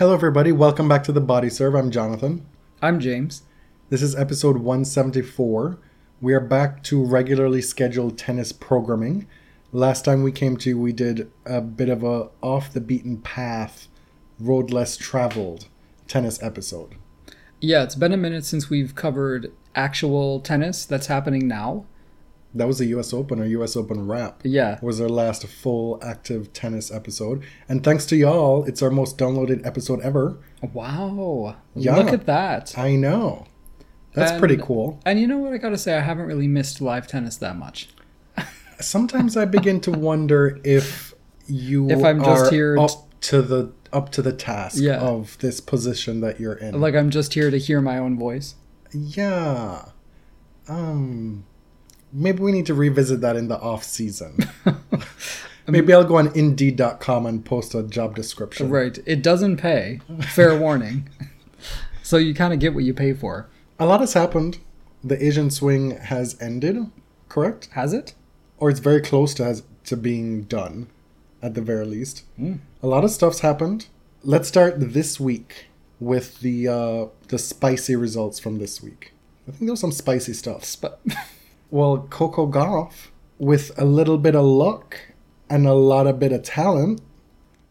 Hello, everybody. Welcome back to the Body Serve. I'm Jonathan. I'm James. This is episode 174. We are back to regularly scheduled tennis programming. Last time we came to, we did a bit of a off the beaten path, road less traveled tennis episode. Yeah, it's been a minute since we've covered actual tennis that's happening now. That was the US Open or US Open wrap. Yeah. Was our last full active tennis episode. And thanks to y'all, it's our most downloaded episode ever. Wow. Yeah. Look at that. I know. That's pretty cool. And you know what I gotta say, I haven't really missed live tennis that much. Sometimes I begin to wonder if you If I'm just are here up to the up to the task Yeah. of this position that you're in. Like I'm just here to hear my own voice. yeah. Um maybe we need to revisit that in the off season. maybe I'll go on indeed.com and post a job description. Right. It doesn't pay. Fair warning. So you kind of get what you pay for. A lot has happened. The Asian swing has ended, correct? Has it? Or it's very close to has, to being done, at the very least. Hmm. A lot of stuff's happened. Let's start this week with the uh, the spicy results from this week. I think there was some spicy stuff. But Well, Coco Gauff, with a little bit of luck and a lot of bit of talent,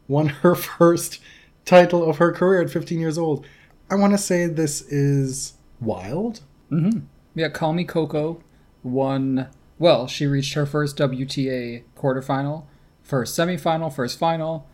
won her first title of her career at 15 years old. I want to say this is wild. Mm-hmm. yeah, Call Me Coco won. Well, she reached her first WTA quarterfinal, first semifinal, first final,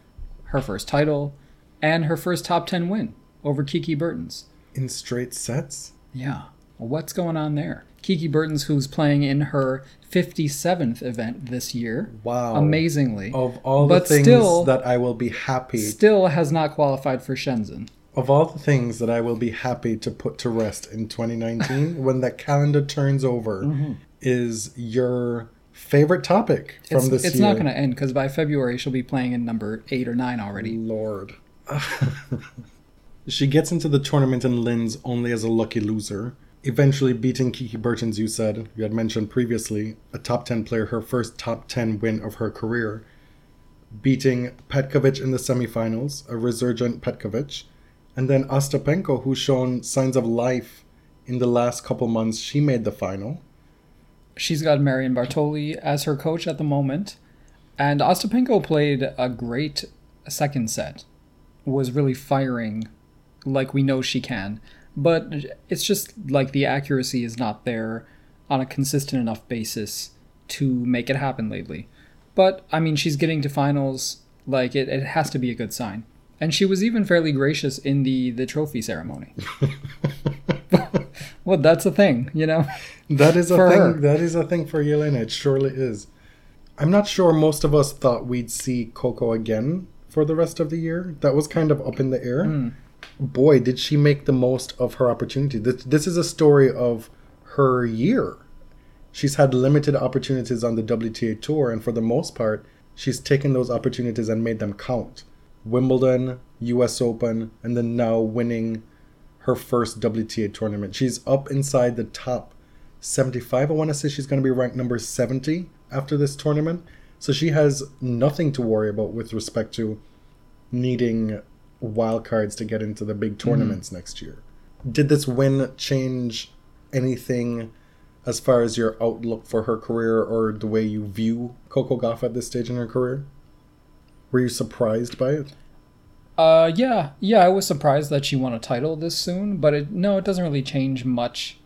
her first title, and her first top 10 win over Kiki Bertens. In straight sets? Yeah. Well, what's going on there? Kiki Bertens, who's playing in her 57th event this year. Wow. Amazingly. Of all But the things still- that I will be happy, Still has not qualified for Shenzhen. of all the things that I will be happy to put to rest in 2019, when the calendar turns over, mm-hmm. is your favorite topic from It's, this it's year. not going to end because by February she'll be playing in number eight or nine already. Lord. she gets into the tournament in Linz only as a lucky loser, eventually beating Kiki Bertens, you said, you had mentioned previously, a top 10 player, her first top 10 win of her career, beating Petkovic in the semifinals, a resurgent Petkovic, and then Ostapenko, who's shown signs of life in the last couple months. She made the final. She's got Marion Bartoli as her coach at the moment. And Ostapenko played a great second set. Was really firing like we know she can. But it's just like the accuracy is not there on a consistent enough basis to make it happen lately. But I mean she's getting to finals, like it, it has to be a good sign. And she was even fairly gracious in the, the trophy ceremony. well, that's a thing, you know? That is a For thing. her. That is a thing for Yelena. It surely is. I'm not sure most of us thought we'd see Coco again for the rest of the year. That was kind of up in the air. Hmm. Boy, did she make the most of her opportunity. This, this is a story of her year. She's had limited opportunities on the WTA tour, and for the most part, she's taken those opportunities and made them count. Wimbledon, US Open, and then now winning her first WTA tournament. She's up inside the top 75. I want to say she's going to be ranked number 70 after this tournament. So she has nothing to worry about with respect to needing wildcards to get into the big tournaments next year. Did this win change anything as far as your outlook for her career or the way you view Coco Gauff at this stage in her career? Were you surprised by it? Uh, yeah, yeah. I was surprised that she won a title this soon, but it no, it doesn't really change much.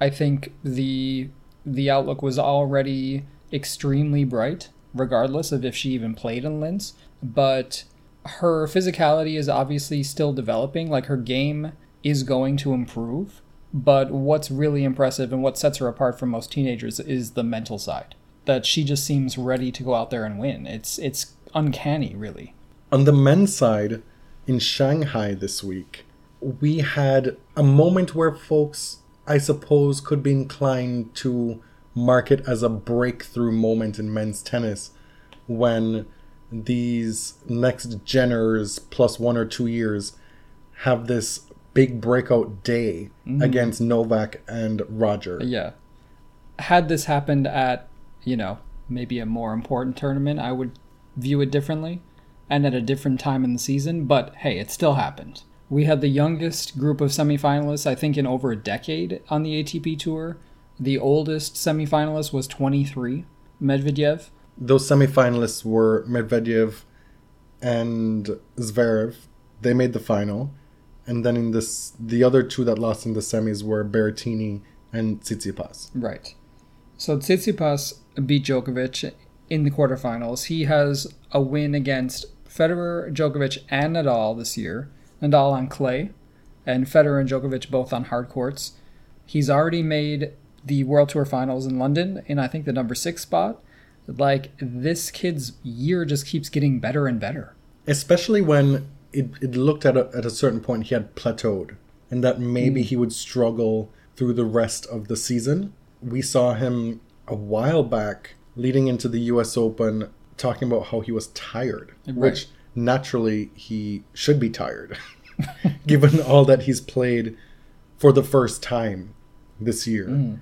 I think the the outlook was already extremely bright, regardless of if she even played in Linz. But her physicality is obviously still developing. Like her game is going to improve. But what's really impressive and what sets her apart from most teenagers is the mental side. That she just seems ready to go out there and win. It's it's uncanny, really. On the men's side, in Shanghai this week, we had a moment where folks, I suppose, could be inclined to mark it as a breakthrough moment in men's tennis when these next geners plus one or two years have this big breakout day mm-hmm. against Novak and Roger. Yeah. Had this happened at, you know, maybe a more important tournament, I would view it differently and at a different time in the season, but hey, it still happened. We had the youngest group of semifinalists, I think, in over a decade on the ATP Tour. The oldest semifinalist was 23, Medvedev. Those semifinalists were Medvedev and Zverev. They made the final. And then in this, the other two that lost in the semis were Berrettini and Tsitsipas. Right. So Tsitsipas beat Djokovic in the quarterfinals. He has a win against Federer, Djokovic, and Nadal this year. Nadal on clay, and Federer and Djokovic both on hard courts. He's already made the World Tour Finals in London in I think the number six spot. Like this kid's year just keeps getting better and better. Especially when it, it looked at a, at a certain point he had plateaued and that maybe mm. he would struggle through the rest of the season. We saw him a while back leading into the US Open talking about how he was tired, which naturally he should be tired given all that he's played for the first time this year. Mm.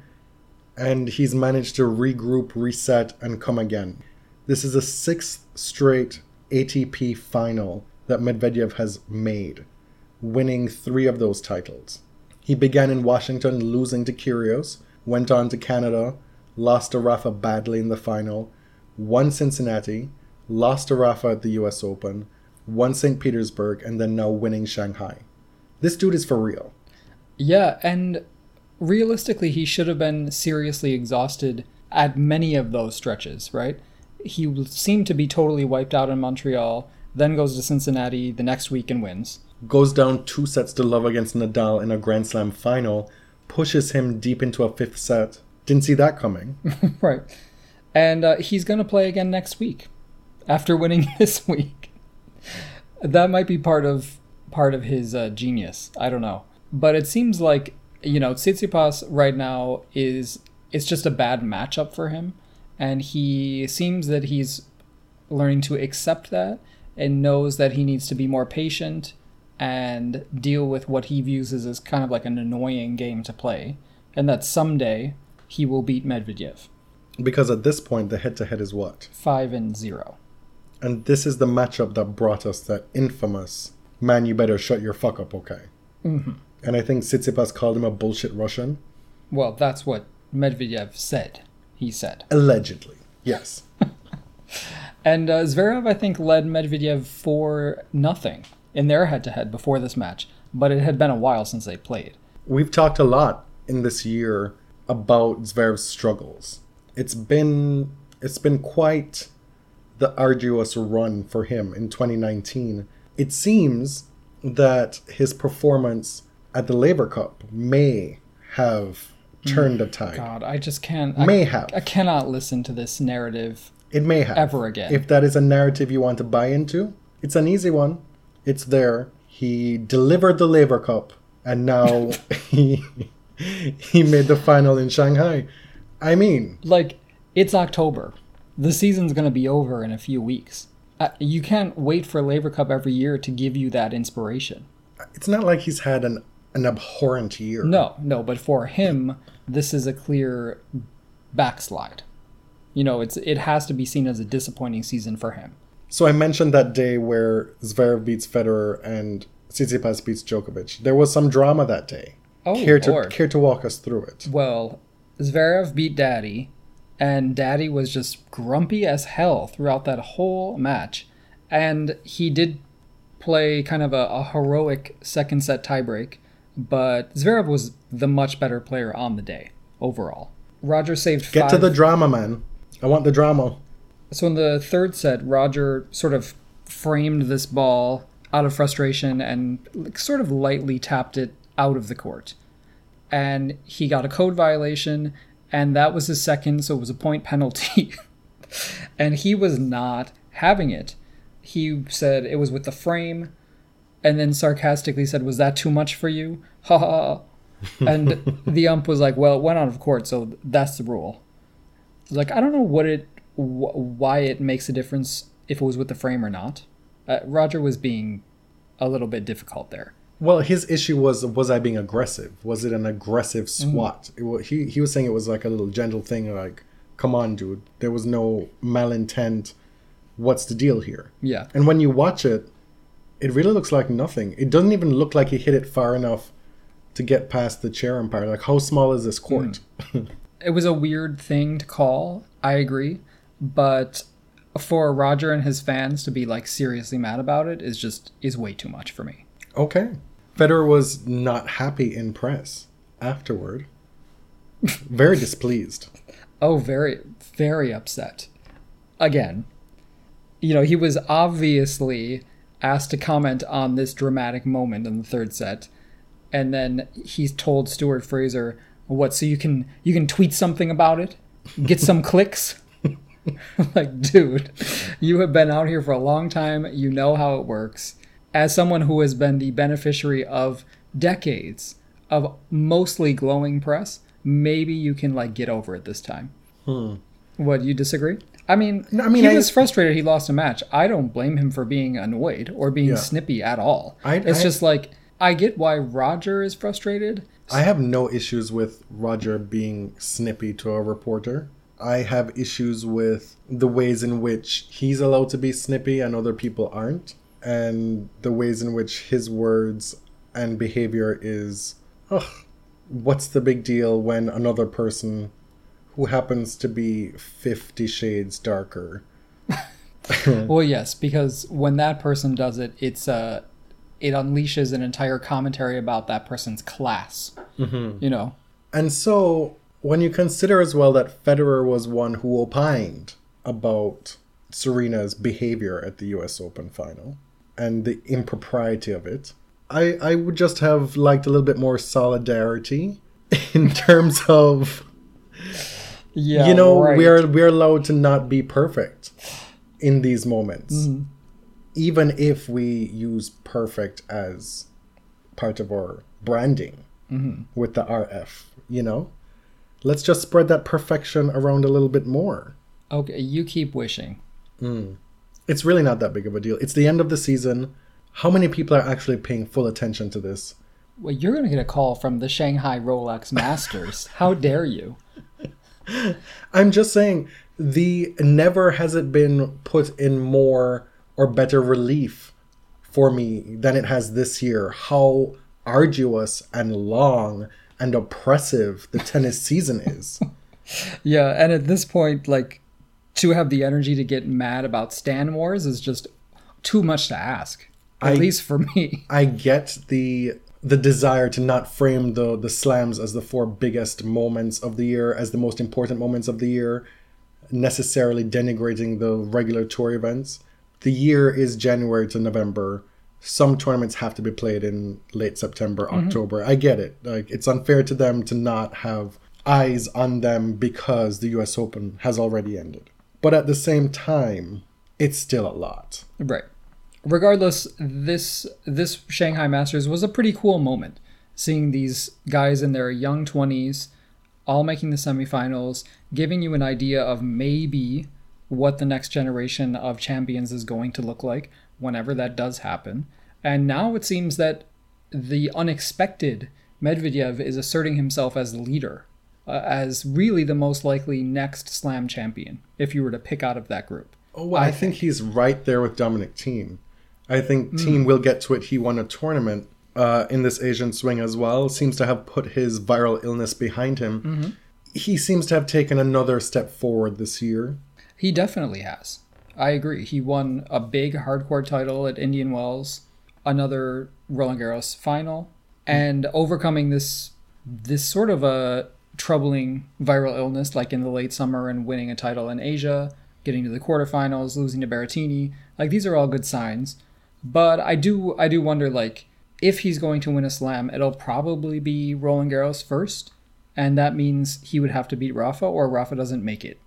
And he's managed to regroup, reset, and come again. This is a sixth straight ATP final that Medvedev has made, winning three of those titles. He began in Washington, losing to Kyrgios, went on to Canada, lost to Rafa badly in the final, won Cincinnati, lost to Rafa at the US Open, won St. Petersburg, and then now winning Shanghai. This dude is for real. Yeah, and realistically, he should have been seriously exhausted at many of those stretches, right? He seemed to be totally wiped out in Montreal, then goes to Cincinnati the next week and wins. Goes down two sets to love against Nadal in a Grand Slam final, pushes him deep into a fifth set. Didn't see that coming. right. And uh, he's going to play again next week after winning this week. That might be part of part of his uh, genius. I don't know. But it seems like, you know, Tsitsipas right now is it's just a bad matchup for him and he seems that he's learning to accept that and knows that he needs to be more patient and deal with what he views as, kind of like an annoying game to play and that someday he will beat Medvedev Because at this point, the head to head is what? 5 and 0. And this is the matchup that brought us that infamous man, you better shut your fuck up, okay? Mm-hmm. And I think Tsitsipas called him a bullshit Russian. Well, that's what Medvedev said. He said. Allegedly. Yes. And uh, Zverev, I think, led Medvedev for nothing in their head to head before this match, but it had been a while since they played. We've talked a lot in this year about Zverev's struggles. It's been it's been quite the arduous run for him in 2019. It seems that his performance at the Laver Cup may have turned a tide. God, I just can't. May I, have. I cannot listen to this narrative It may have. ever again. If that is a narrative you want to buy into, it's an easy one. It's there. He delivered the Laver Cup, and now he he made the final in Shanghai. I mean, like, it's October. The season's going to be over in a few weeks. Uh, you can't wait for Laver Cup every year to give you that inspiration. it's not like he's had an an abhorrent year. No, no, but for him, this is a clear backslide. You know, it's it has to be seen as a disappointing season for him. So I mentioned that day where Zverev beats Federer and Tsitsipas beats Djokovic. There was some drama that day. Oh, care to Lord. care to walk us through it? Well, Zverev beat Daddy, and Daddy was just grumpy as hell throughout that whole match. And he did play kind of a, a heroic second set tiebreak, but Zverev was the much better player on the day overall. Roger saved Get five. to the drama, man. I want the drama. So in the third set, Roger sort of framed this ball out of frustration and sort of lightly tapped it out of the court. And he got a code violation, and that was his second, so it was a point penalty. and he was not having it. He said it was with the frame, and then sarcastically said, "Was that too much for you?" Ha ha. And the ump was like, "Well, it went out of court, so that's the rule." I was like, I don't know what it, wh- why it makes a difference if it was with the frame or not. Uh, Roger was being a little bit difficult there. Well, his issue was was I being aggressive? Was it an aggressive Mm-hmm. swat? It he he was saying it was like a little gentle thing, like, "Come on, dude. There was no malintent. What's the deal here?" Yeah. And when you watch it, it really looks like nothing. It doesn't even look like he hit it far enough to get past the chair umpire. Like, how small is this court? Hmm. it was a weird thing to call. I agree, but for Roger and his fans to be like seriously mad about it is just is way too much for me. okay. Federer was not happy in press afterward. Very displeased. Oh, very very upset. Again, you know, he was obviously asked to comment on this dramatic moment in the third set, and then he's told Stuart Fraser, "What? So you can you can tweet something about it, get some clicks." like, dude, you have been out here for a long time. You know how it works. As someone who has been the beneficiary of decades of mostly glowing press, maybe you can like get over it this time. Hmm. What you disagree? I mean, I mean, he I- was frustrated. He lost a match. I don't blame him for being annoyed or being Yeah. snippy at all. I- it's I- just like I get why Roger is frustrated. I have no issues with Roger being snippy to a reporter. I have issues with the ways in which he's allowed to be snippy and other people aren't, and the ways in which his words and behavior is, ugh, what's the big deal when another person who happens to be 50 shades darker Well, yes, because when that person does it, it's uh, it unleashes an entire commentary about that person's class. Mm-hmm. You know, And so, when you consider as well that Federer was one who opined about Serena's behavior at the US Open final and the impropriety of it, I, I would just have liked a little bit more solidarity in terms of, yeah, you know, right. we're, we're allowed to not be perfect in these moments. Mm-hmm. Even if we use perfect as part of our branding Mm-hmm. with the RF, you know? Let's just spread that perfection around a little bit more. okay. You keep wishing. Mm. It's really not that big of a deal. It's the end of the season. How many people are actually paying full attention to this? Well, you're gonna get a call from the Shanghai Rolex Masters. How dare you? I'm just saying, the never has it been put in more or better relief for me than it has this year. How arduous and long and oppressive the tennis season is. Yeah, and at this point, like, to have the energy to get mad about Stan Wars is just too much to ask. At I- least for me. I get the the desire to not frame the the slams as the four biggest moments of the year, as the most important moments of the year, necessarily denigrating the regular tour events. The year is January to November. Some tournaments have to be played in late September, mm-hmm. October. I get it. Like it's unfair to them to not have eyes on them because the US Open has already ended. But at the same time, it's still a lot. Right. Regardless, this this Shanghai Masters was a pretty cool moment. Seeing these guys in their young twenties, all making the semifinals, giving you an idea of maybe what the next generation of champions is going to look like whenever that does happen. And now it seems that the unexpected Medvedev is asserting himself as the leader, uh, as really the most likely next Slam champion if you were to pick out of that group. Oh, well, I, think, he's right there with Dominic Thiem. I think hmm. Thiem will get to it. He won a tournament uh, in this Asian swing as well. Seems to have put his viral illness behind him. Mm-hmm. He seems to have taken another step forward this year. He definitely has. I agree. He won a big hardcore title at Indian Wells, another Roland Garros final, hmm. and overcoming this this sort of a troubling viral illness like in the late summer and winning a title in Asia, getting to the quarterfinals, losing to Berrettini. Like these are all good signs. But I do I do wonder like if he's going to win a slam, it'll probably be Roland Garros first, and that means he would have to beat Rafa or Rafa doesn't make it.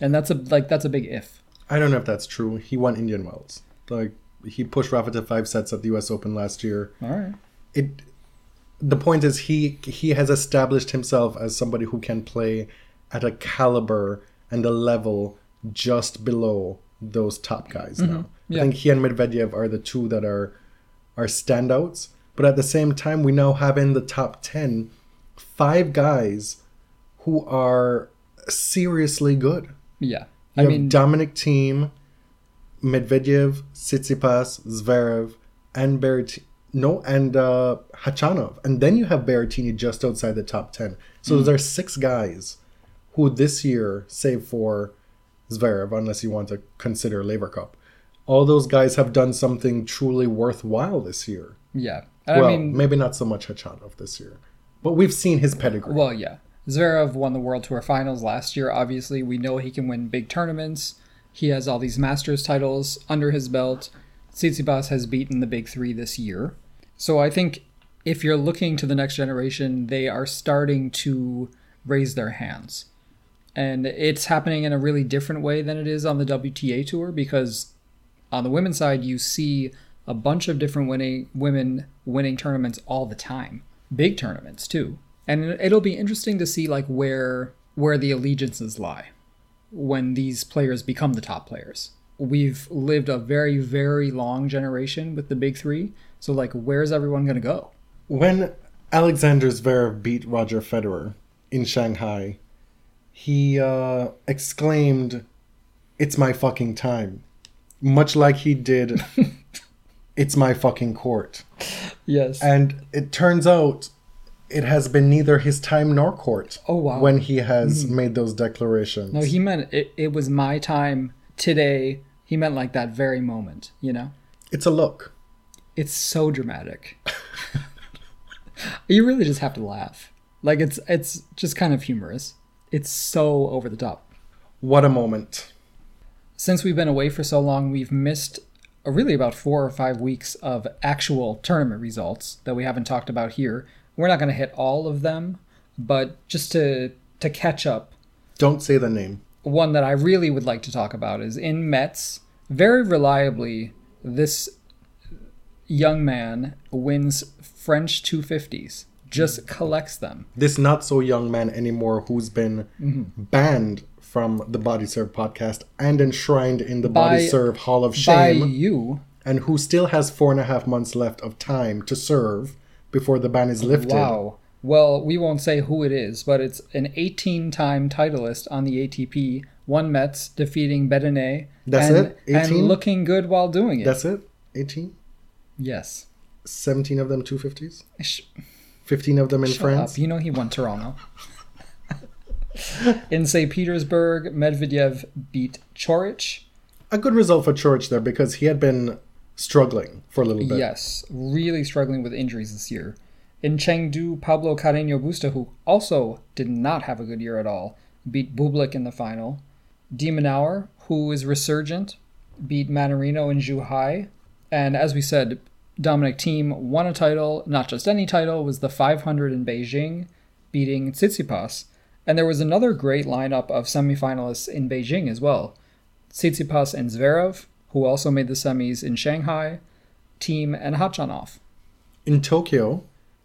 And that's a like that's a big if. I don't know if that's true. He won Indian Wells. Like he pushed Rafa to five sets at the U.S. Open last year. All right. It. The point is he he has established himself as somebody who can play at a caliber and a level just below those top guys mm-hmm. now. Yeah. I think he and Medvedev are the two that are are standouts. But at the same time, we now have in the top ten five guys who are seriously good. Yeah. You I have mean, Dominic Thiem, Medvedev, Tsitsipas, Zverev, and Berrettini. No, and uh, Khachanov, and then you have Berrettini just outside the top ten. So Hmm. there are six guys who this year, save for Zverev, unless you want to consider Laver Cup, all those guys have done something truly worthwhile this year. yeah. And well, I mean, maybe not so much Khachanov this year, but we've seen his pedigree. Well, yeah. Zverev won the World Tour Finals last year. Obviously, we know he can win big tournaments. He has all these Masters titles under his belt. Tsitsipas has beaten the big three this year. So I think if you're looking to the next generation, they are starting to raise their hands. And it's happening in a really different way than it is on the WTA Tour because on the women's side, you see a bunch of different winning women winning tournaments all the time, big tournaments too. And it'll be interesting to see like where where the allegiances lie when these players become the top players. We've lived a very very long generation with the big 3, so like where's everyone going to go? When Alexander Zverev beat Roger Federer in Shanghai, he uh, exclaimed, It's my fucking time. Much like he did, It's my fucking court. Yes. And it turns out it has been neither his time nor court Oh, wow. when he has hmm. made those declarations. no, he meant it, it was my time today. He meant like that very moment, you know? it's a look. It's so dramatic. you really just have to laugh. Like it's it's just kind of humorous. It's so over the top. What a moment. Since we've been away for so long, we've missed uh, really about 4 or 5 weeks of actual tournament results that we haven't talked about here. We're not going to hit all of them, but just to to catch up, Don't say the name. one that I really would like to talk about is in Metz. Very reliably, this young man wins French 250s, just collects them. This not so young man anymore who's been Mm-hmm. banned from the Body Serve podcast and enshrined in the By- Body Serve Hall of Shame. By you, and who still has four and a half months left of time to serve before the ban is lifted. wow. Well, we won't say who it is, but it's an 18 time titleist on the ATP, one Metz, defeating Bedene. That's and, it? 18? And looking good while doing it. That's it? 18? yes. 17 of them 250s? Sh- 15 of them in Shut France? up. You know he won Toronto. In St. Petersburg, Medvedev beat Coric. A good result for Coric there because he had been struggling for a little bit. Yes, really struggling with injuries this year. In Chengdu, Pablo Carreño Busta, who also did not have a good year at all, beat Bublik in the final. de Minaur, who is resurgent, beat Mannarino in Zhuhai. And as we said, Dominic Thiem won a title, not just any title, was the 500 in Beijing, beating Tsitsipas. And there was another great lineup of semifinalists in Beijing as well. Tsitsipas and Zverev, who also made the semis in Shanghai, Thiem and Khachanov. In Tokyo,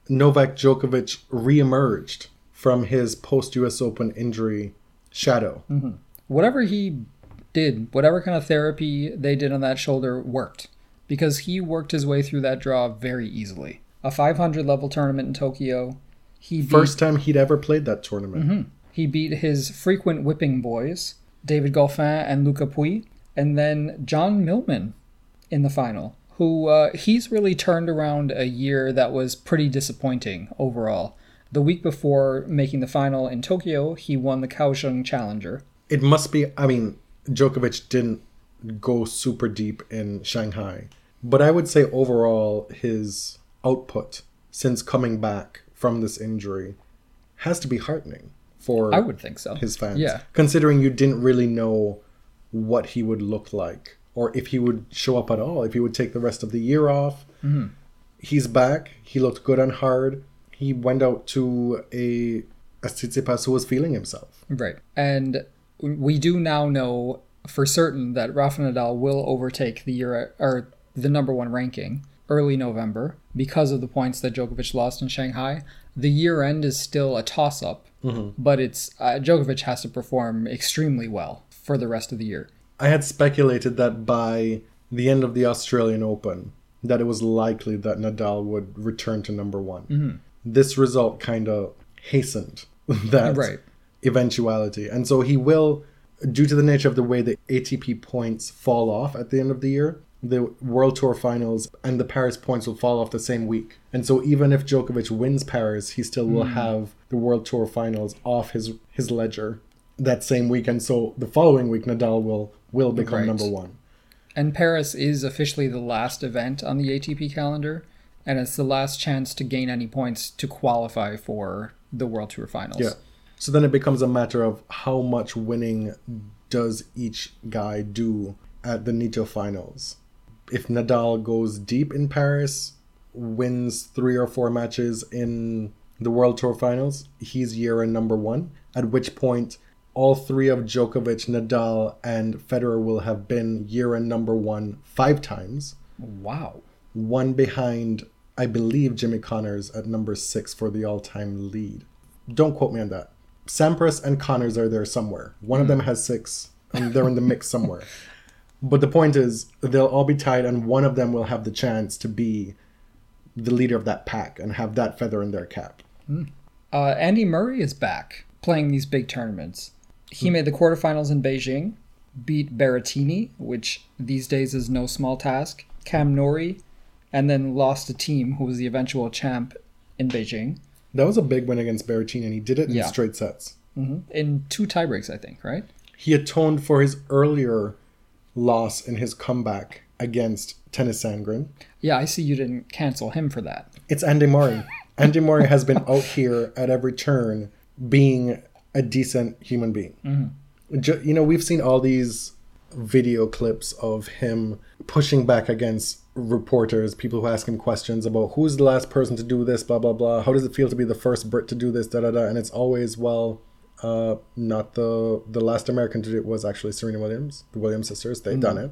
Novak Djokovic reemerged from his post US Open injury shadow. Mm-hmm. Whatever he did, whatever kind of therapy they did on that shoulder worked because he worked his way through that draw very easily. A 500 level tournament in Tokyo. He beat, First time he'd ever played that tournament. Mm-hmm. He beat his frequent whipping boys, David Goffin and Lucas Pouille, and then John Millman in the final, who uh, he's really turned around a year that was pretty disappointing overall. The week before making the final in Tokyo, he won the Kaohsiung Challenger. It must be, I mean, Djokovic didn't go super deep in Shanghai, but I would say overall his output since coming back from this injury has to be heartening for I would think so. his fans. Yeah. Considering you didn't really know what he would look like or if he would show up at all, if he would take the rest of the year off. Mm-hmm. He's back. He looked good and hard. He went out to a, a Tsitsipas who was feeling himself. Right. And we do now know for certain that Rafa Nadal will overtake the year or the number one ranking early November because of the points that Djokovic lost in Shanghai. The year end is still a toss up, but it's uh, Djokovic has to perform extremely well for the rest of the year. I had speculated that by the end of the Australian Open, that it was likely that Nadal would return to number one. This result kind of hastened that Right. eventuality, and so he will, due to the nature of the way the ATP points fall off at the end of the year. The World Tour finals and the Paris points will fall off the same week. And so even if Djokovic wins Paris, he still will hmm. have the World Tour finals off his his ledger that same week. And so the following week Nadal will will become Right. number one. And Paris is officially the last event on the ATP calendar, and it's the last chance to gain any points to qualify for the World Tour finals. Yeah. So then it becomes a matter of how much winning does each guy do at the Nitto finals. If Nadal goes deep in Paris, wins three or four matches in the World Tour finals, he's year in number one. At which point, all three of Djokovic, Nadal, and Federer will have been year in number one five times Wow. one behind, I believe, Jimmy Connors at number six for the all time lead. Don't quote me on that. Sampras and Connors are there somewhere. One of hmm. them has six, and they're in the mix somewhere. But the point is, they'll all be tied, and one of them will have the chance to be the leader of that pack and have that feather in their cap. Hmm. Uh, Andy Murray is back playing these big tournaments. He hmm. made the quarterfinals in Beijing, beat Berrettini, which these days is no small task, Cam Norrie, and then lost to Thiem, who was the eventual champ in Beijing, That was a big win against Berrettini, and he did it in Yeah. straight sets. Mm-hmm. in two tiebreaks, I think, right? He atoned for his earlier loss in his comeback against Tennys Sandgren. Yeah, I see you didn't cancel him for that. It's Andy Murray. Andy Murray has been out here at every turn being a decent human being. Mm-hmm. Ju- You know, we've seen all these video clips of him pushing back against reporters, people who ask him questions about who's the last person to do this, blah, blah, blah. How does it feel to be the first Brit to do this, da, da, da. And it's always, well, uh, not the the last American to do it was actually Serena Williams, the Williams sisters. They've done it.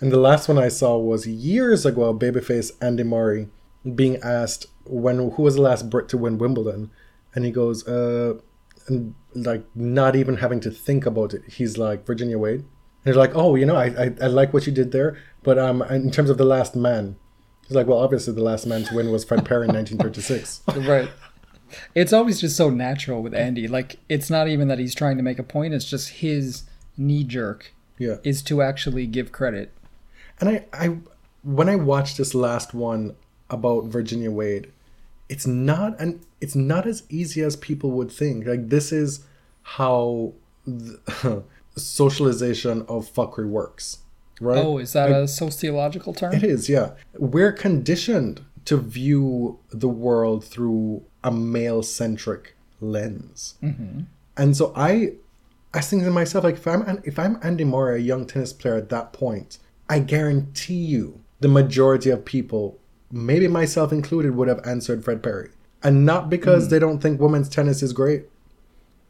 And the last one I saw was years ago, babyface Andy Murray being asked when who was the last Brit to win Wimbledon, and he goes, uh, and like not even having to think about it, he's like Virginia Wade. And he's like, oh, you know, I, I I like what you did there, but um, in terms of the last man, he's like, well, obviously the last man to win was Fred Perry in 1936. Right. It's always just so natural with Andy. Like, it's not even that he's trying to make a point, it's just his knee jerk Yeah. is to actually give credit. And I, I, when I watched this last one about Virginia Wade, it's not and it's not as easy as people would think. Like this is how the socialization of fuckery works, right? Oh, is that a sociological term? It is, yeah. We're conditioned to view the world through a male-centric lens, mm-hmm. and so I, I think to myself, like, if I'm if I'm Andy Murray, a young tennis player at that point, I guarantee you, the majority of people, maybe myself included, would have answered Fred Perry, and not because mm-hmm. they don't think women's tennis is great.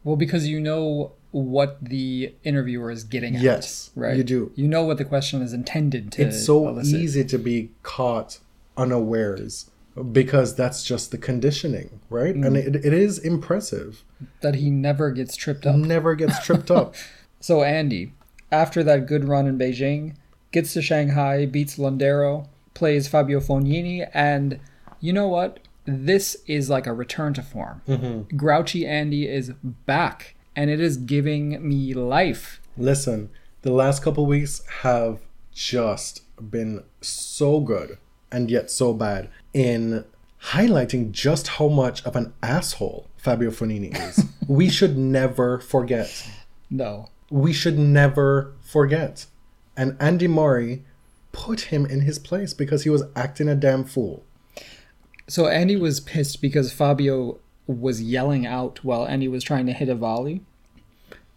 Well, because you know what the interviewer is getting at. Yes, right. you do. You know what the question is intended to. it's so elicit. easy to be caught unawares because that's just the conditioning, right? And mm. it, it is impressive. that he never gets tripped up. Never gets tripped up. So Andy, after that good run in Beijing, gets to Shanghai, beats Londero, plays Fabio Fognini, and you know what? This is like a return to form. Mm-hmm. Grouchy Andy is back, and it is giving me life. Listen, the last couple weeks have just been so good and yet so bad in highlighting just how much of an asshole Fabio Fognini is. we should never forget. No. We should never forget. And Andy Murray put him in his place because he was acting a damn fool. So Andy was pissed because Fabio was yelling out while Andy was trying to hit a volley.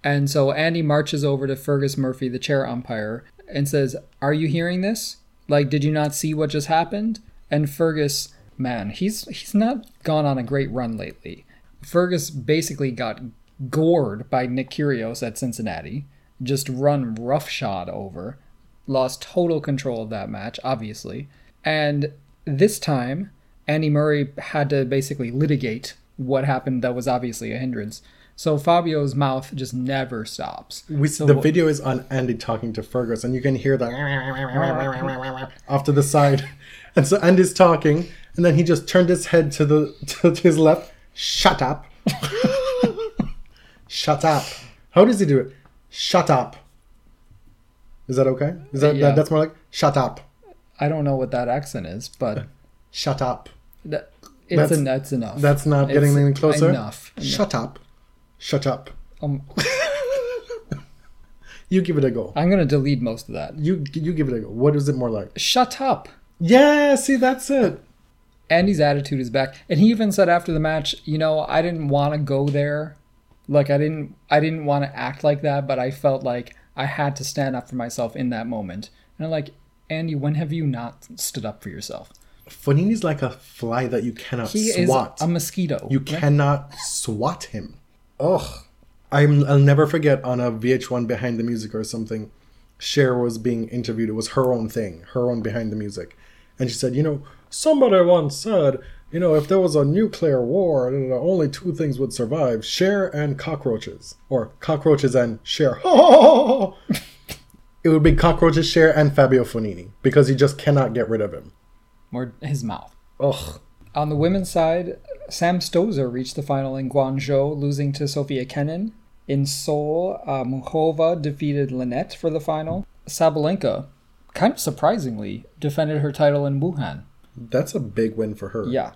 And so Andy marches over to Fergus Murphy, the chair umpire, and says, Are you hearing this? Like, did you not see what just happened? And Fergus, man, he's he's not gone on a great run lately. Fergus basically got gored by Nick Kyrgios at Cincinnati, just run roughshod over. lost total control of that match, obviously. And this time, Andy Murray had to basically litigate what happened that was obviously a hindrance. So Fabio's mouth just never stops. We, So the video is on Andy talking to Fergus, and you can hear the off to the side. And so Andy's talking, and then he just turned his head to the to his left. Shut up. Shut up. How does he do it? Shut up. Is that okay? Is that, Yeah. that that's more like shut up. I don't know what that accent is, but Shut up. that, it's, That's- en- that's enough. That's not getting any closer. Enough. Shut up. Shut up. Um, You give it a go. I'm gonna delete most of that. You you give it a go. What is it more like? Shut up. Yeah, see that's it. Andy's attitude is back, and he even said after the match, you know, I didn't want to go there, like I didn't, I didn't want to act like that, but I felt like I had to stand up for myself in that moment. And I'm like, Andy, when have you not stood up for yourself? Fognini's like a fly that you cannot He swat. is a mosquito. you cannot swat him. Ugh. I'm, I'll never forget on a VH1 Behind the Music or something, Cher was being interviewed. It was her own thing, her own Behind the Music. And she said, You know, somebody once said, you know, if there was a nuclear war, only two things would survive Cher and cockroaches. Or cockroaches and Cher. it would be cockroaches, Cher, and Fabio Fognini because you just cannot get rid of him. or his mouth. Ugh. On the women's side, Sam Stosur reached the final in Guangzhou, losing to Sofia Kenin. In Seoul, uh, Muchova defeated Linette for the final. Sabalenka, kind of surprisingly, defended her title in Wuhan. That's a big win for her. Yeah,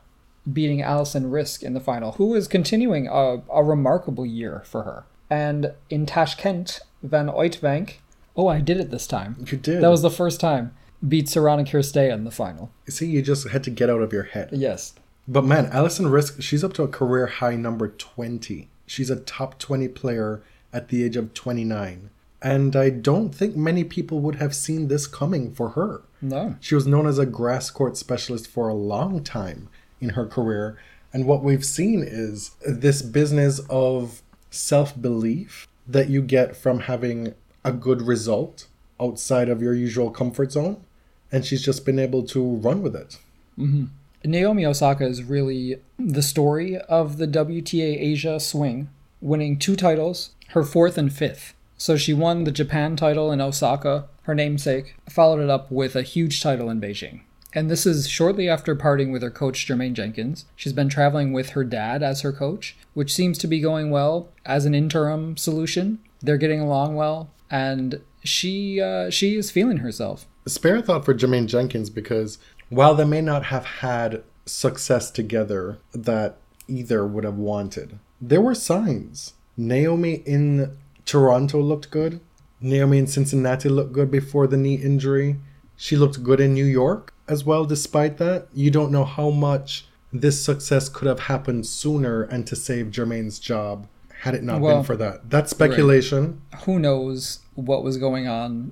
beating Alison Riske in the final, who is continuing a, a remarkable year for her. And in Tashkent, Van Uytvanck, oh, I did it this time. You did. That was the first time. Beat Sorana Cirstea in the final. See, you just had to get out of your head. Yes. But man, Alison Riske, she's up to a career high number 20. She's a top 20 player at the age of 29. And I don't think many people would have seen this coming for her. No. She was known as a grass court specialist for a long time in her career. And what we've seen is this business of self belief that you get from having a good result outside of your usual comfort zone. And she's just been able to run with it. Mm-hmm. Naomi Osaka is really the story of the WTA Asia swing, winning two titles, her fourth and fifth. So she won the Japan title in Osaka, her namesake, followed it up with a huge title in Beijing. And this is shortly after parting with her coach Jermaine Jenkins. She's been traveling with her dad as her coach, which seems to be going well as an interim solution. They're getting along well, and she uh, she is feeling herself. spare a thought for Jermaine Jenkins because while they may not have had success together that either would have wanted, there were signs. Naomi in Toronto looked good. Naomi in Cincinnati looked good before the knee injury. She looked good in New York as well, despite that. You don't know how much this success could have happened sooner and to save Jermaine's job had it not Well, been for that. That's speculation. who knows what was going on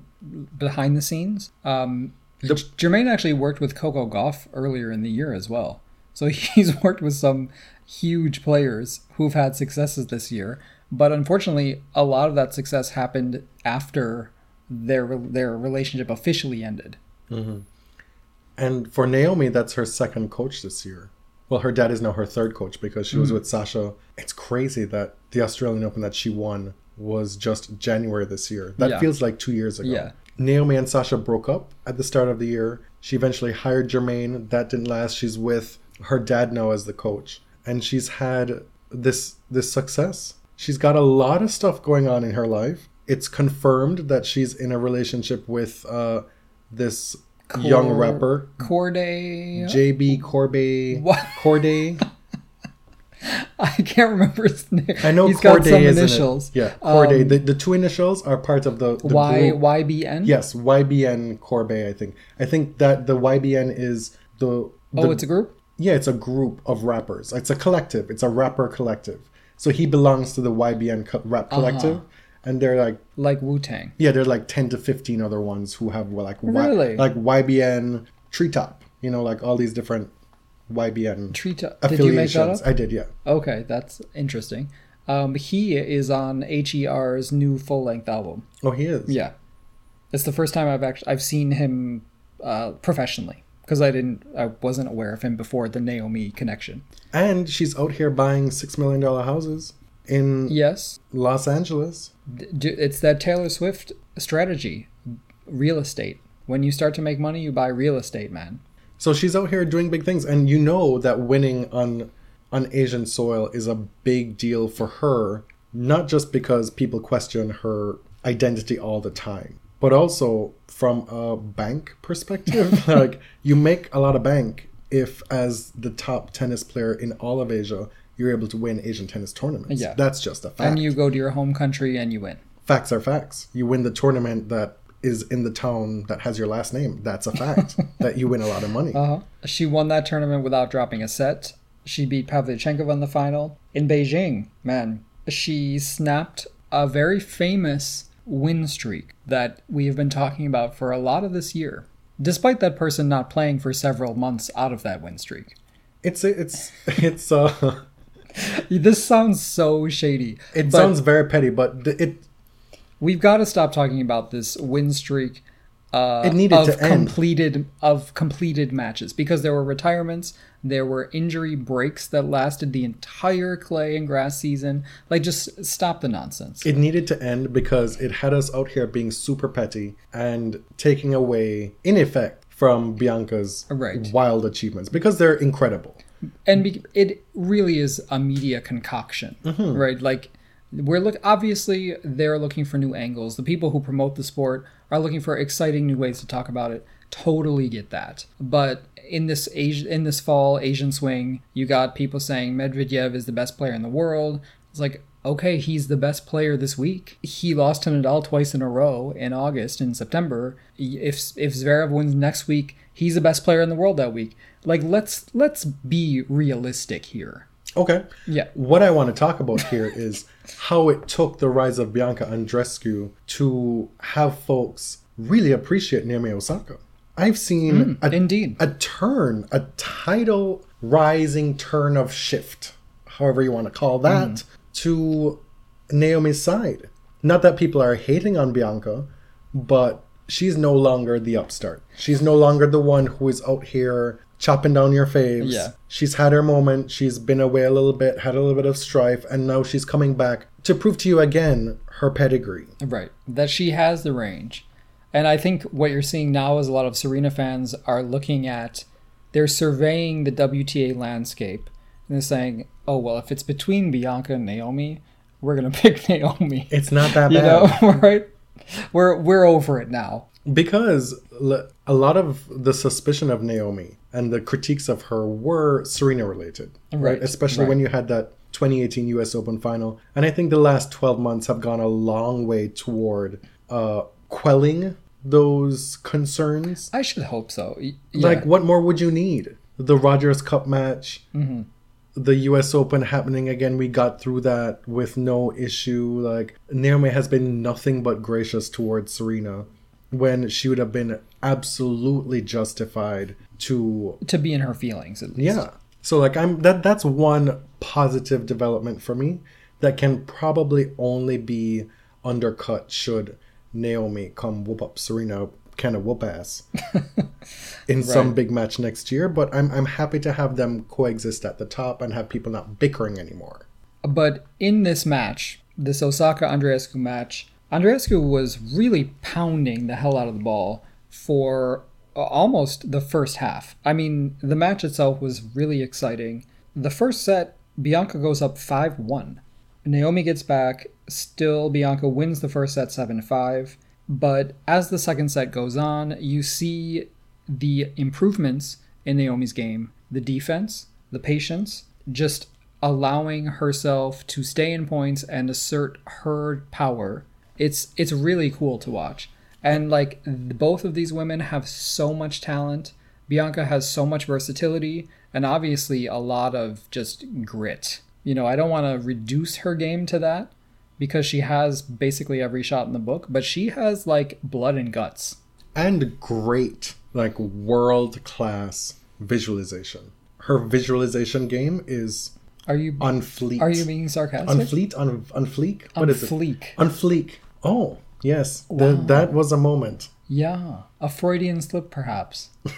behind the scenes. Um, The- Jermaine actually worked with Coco Gauff earlier in the year as well. So he's worked with some huge players who've had successes this year. But unfortunately, a lot of that success happened after their their relationship officially ended. Mm-hmm. And for Naomi, that's her second coach this year. Well, her dad is now her third coach because she was mm-hmm. with Sasha. It's crazy that the Australian Open that she won was just January this year. That Yeah. feels like two years ago. Yeah. Naomi and Sasha broke up at the start of the year. She eventually hired Jermaine. That didn't last. She's with her dad now as the coach, and she's had this this success. She's got a lot of stuff going on in her life. It's confirmed that she's in a relationship with uh, this young rapper Cordae, JB Corbet. What? Cordae. I can't remember his name. I know he's got Cordae some initials. it? Yeah, Cordae. Um, the, the two initials are part of the, the Y group. YBN. Yes, YBN Corbet. I think. I think that the YBN is the. the Oh, it's a group. yeah, it's a group of rappers. It's a collective. It's a rapper collective. So he belongs to the YBN co- rap Uh-huh. collective, and they're like like Wu Tang. yeah, they're like ten to fifteen other ones who have like Y- Really? like YBN Treetop. You know, like all these different YBN Treat. Did you make that up? I did, yeah. Okay, that's interesting. Um, he is on HER's new full length album. Oh, he is. Yeah, It's the first time I've actually I've seen him uh, professionally because I didn't I wasn't aware of him before the Naomi connection. And she's out here buying six million dollar houses in Yes, Los Angeles. It's that Taylor Swift strategy, real estate. When you start to make money, you buy real estate, man. So she's out here doing big things, and you know that winning on on Asian soil is a big deal for her, not just because people question her identity all the time, but also from a bank perspective. like you make a lot of bank if, as the top tennis player in all of Asia, you're able to win Asian tennis tournaments. Yeah. that's just a fact. And you go to your home country and you win. facts are facts. You win the tournament that is in the town that has your last name. That's a fact. that you win a lot of money. Uh-huh. She won that tournament without dropping a set. She beat Pavlyuchenkova in the final. In Beijing, man, she snapped a very famous win streak that we have been talking about for a lot of this year, despite that person not playing for several months out of that win streak. It's it's it's uh This sounds so shady. it sounds very petty, but it we've got to stop talking about this win streak uh, It needed of to end. completed of completed matches because there were retirements, there were injury breaks that lasted the entire clay and grass season. Like, just stop the nonsense. it needed to end because it had us out here being super petty and taking away in effect from Bianca's Right. wild achievements because they're incredible. and be- it really is a media concoction, Mm-hmm. right? Like we're look obviously they're looking for new angles. The people who promote the sport are looking for exciting new ways to talk about it. Totally get that. But in this Asian in this fall Asian swing, you got people saying Medvedev is the best player in the world. It's like okay, he's the best player this week. He lost to Nadal twice in a row in August and September. If if Zverev wins next week, he's the best player in the world that week. Like let's let's be realistic here. Okay. Yeah. What I want to talk about here is how it took the rise of Bianca Andreescu to have folks really appreciate Naomi Osaka. I've seen mm, a, Indeed. a turn, a tidal rising turn of shift, however you want to call that, mm. to Naomi's side. Not that people are hating on Bianca, but she's no longer the upstart. She's no longer the one who is out here chopping down your faves. Yeah. She's had her moment. She's been away a little bit, had a little bit of strife, and now she's coming back to prove to you again her pedigree. Right. That she has the range. And I think what you're seeing now is a lot of Serena fans are looking at, they're surveying the WTA landscape and they're saying, oh, well, if it's between Bianca and Naomi, we're going to pick Naomi. It's not that You bad. know, right? We're, we're over it now. Because a lot of the suspicion of Naomi and the critiques of her were Serena related, right? Right, Especially right. when you had that 2018 US Open final. And I think the last 12 months have gone a long way toward uh, quelling those concerns. I should hope so. Yeah. Like, what more would you need? The Rogers Cup match, Mm-hmm. the US Open happening again. We got through that with no issue. Like, Naomi has been nothing but gracious towards Serena when she would have been absolutely justified to. to be in her feelings, at least. Yeah. So, like, I'm that that's one positive development for me that can probably only be undercut should Naomi come whoop up Serena kind of whoop ass in some big match next year. But I'm I'm happy to have them coexist at the top and have people not bickering anymore. But in this match, this Osaka Andreescu match, Andreescu was really pounding the hell out of the ball for uh, almost the first half. I mean, the match itself was really exciting. The first set, Bianca goes up 5 1. Naomi gets back. Still, Bianca wins the first set 7 5. But as the second set goes on, you see the improvements in Naomi's game the defense, the patience, just allowing herself to stay in points and assert her power. It's it's really cool to watch. And like both of these women have so much talent. Bianca has so much versatility and obviously a lot of just grit. You know, I don't want to reduce her game to that because she has basically every shot in the book, but she has like blood and guts. And great, like world class visualization. Her visualization game is Are you on fleek. are you being sarcastic? on fleet? On on fleek? On What is it? fleek. On fleek. Oh, Yes, th- that was a moment. Yeah, a Freudian slip, perhaps.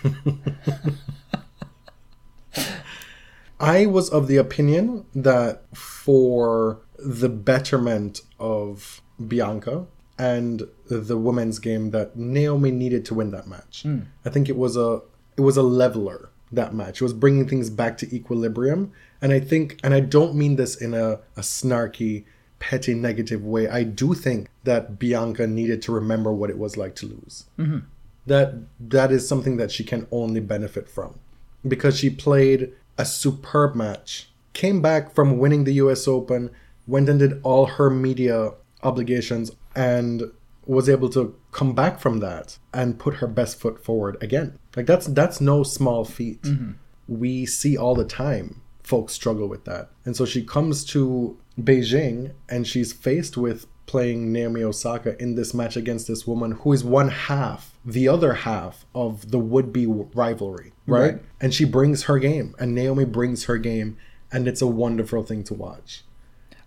I was of the opinion that for the betterment of Bianca and the women's game that Naomi needed to win that match. Hmm. I think it was a it was a leveler that match. It was bringing things back to equilibrium and I think and I don't mean this in a, a snarky petty negative way. I do think that Bianca needed to remember what it was like to lose. Mm-hmm. That that is something that she can only benefit from because she played a superb match, came back from winning the US Open, went and did all her media obligations, and was able to come back from that and put her best foot forward again. Like that's that's no small feat. Mm-hmm. We see all the time folks struggle with that. And so she comes to Beijing and she's faced with playing Naomi Osaka in this match against this woman who is one half, the other half of the would be rivalry, right? Right. And she brings her game, and Naomi brings her game, and it's a wonderful thing to watch.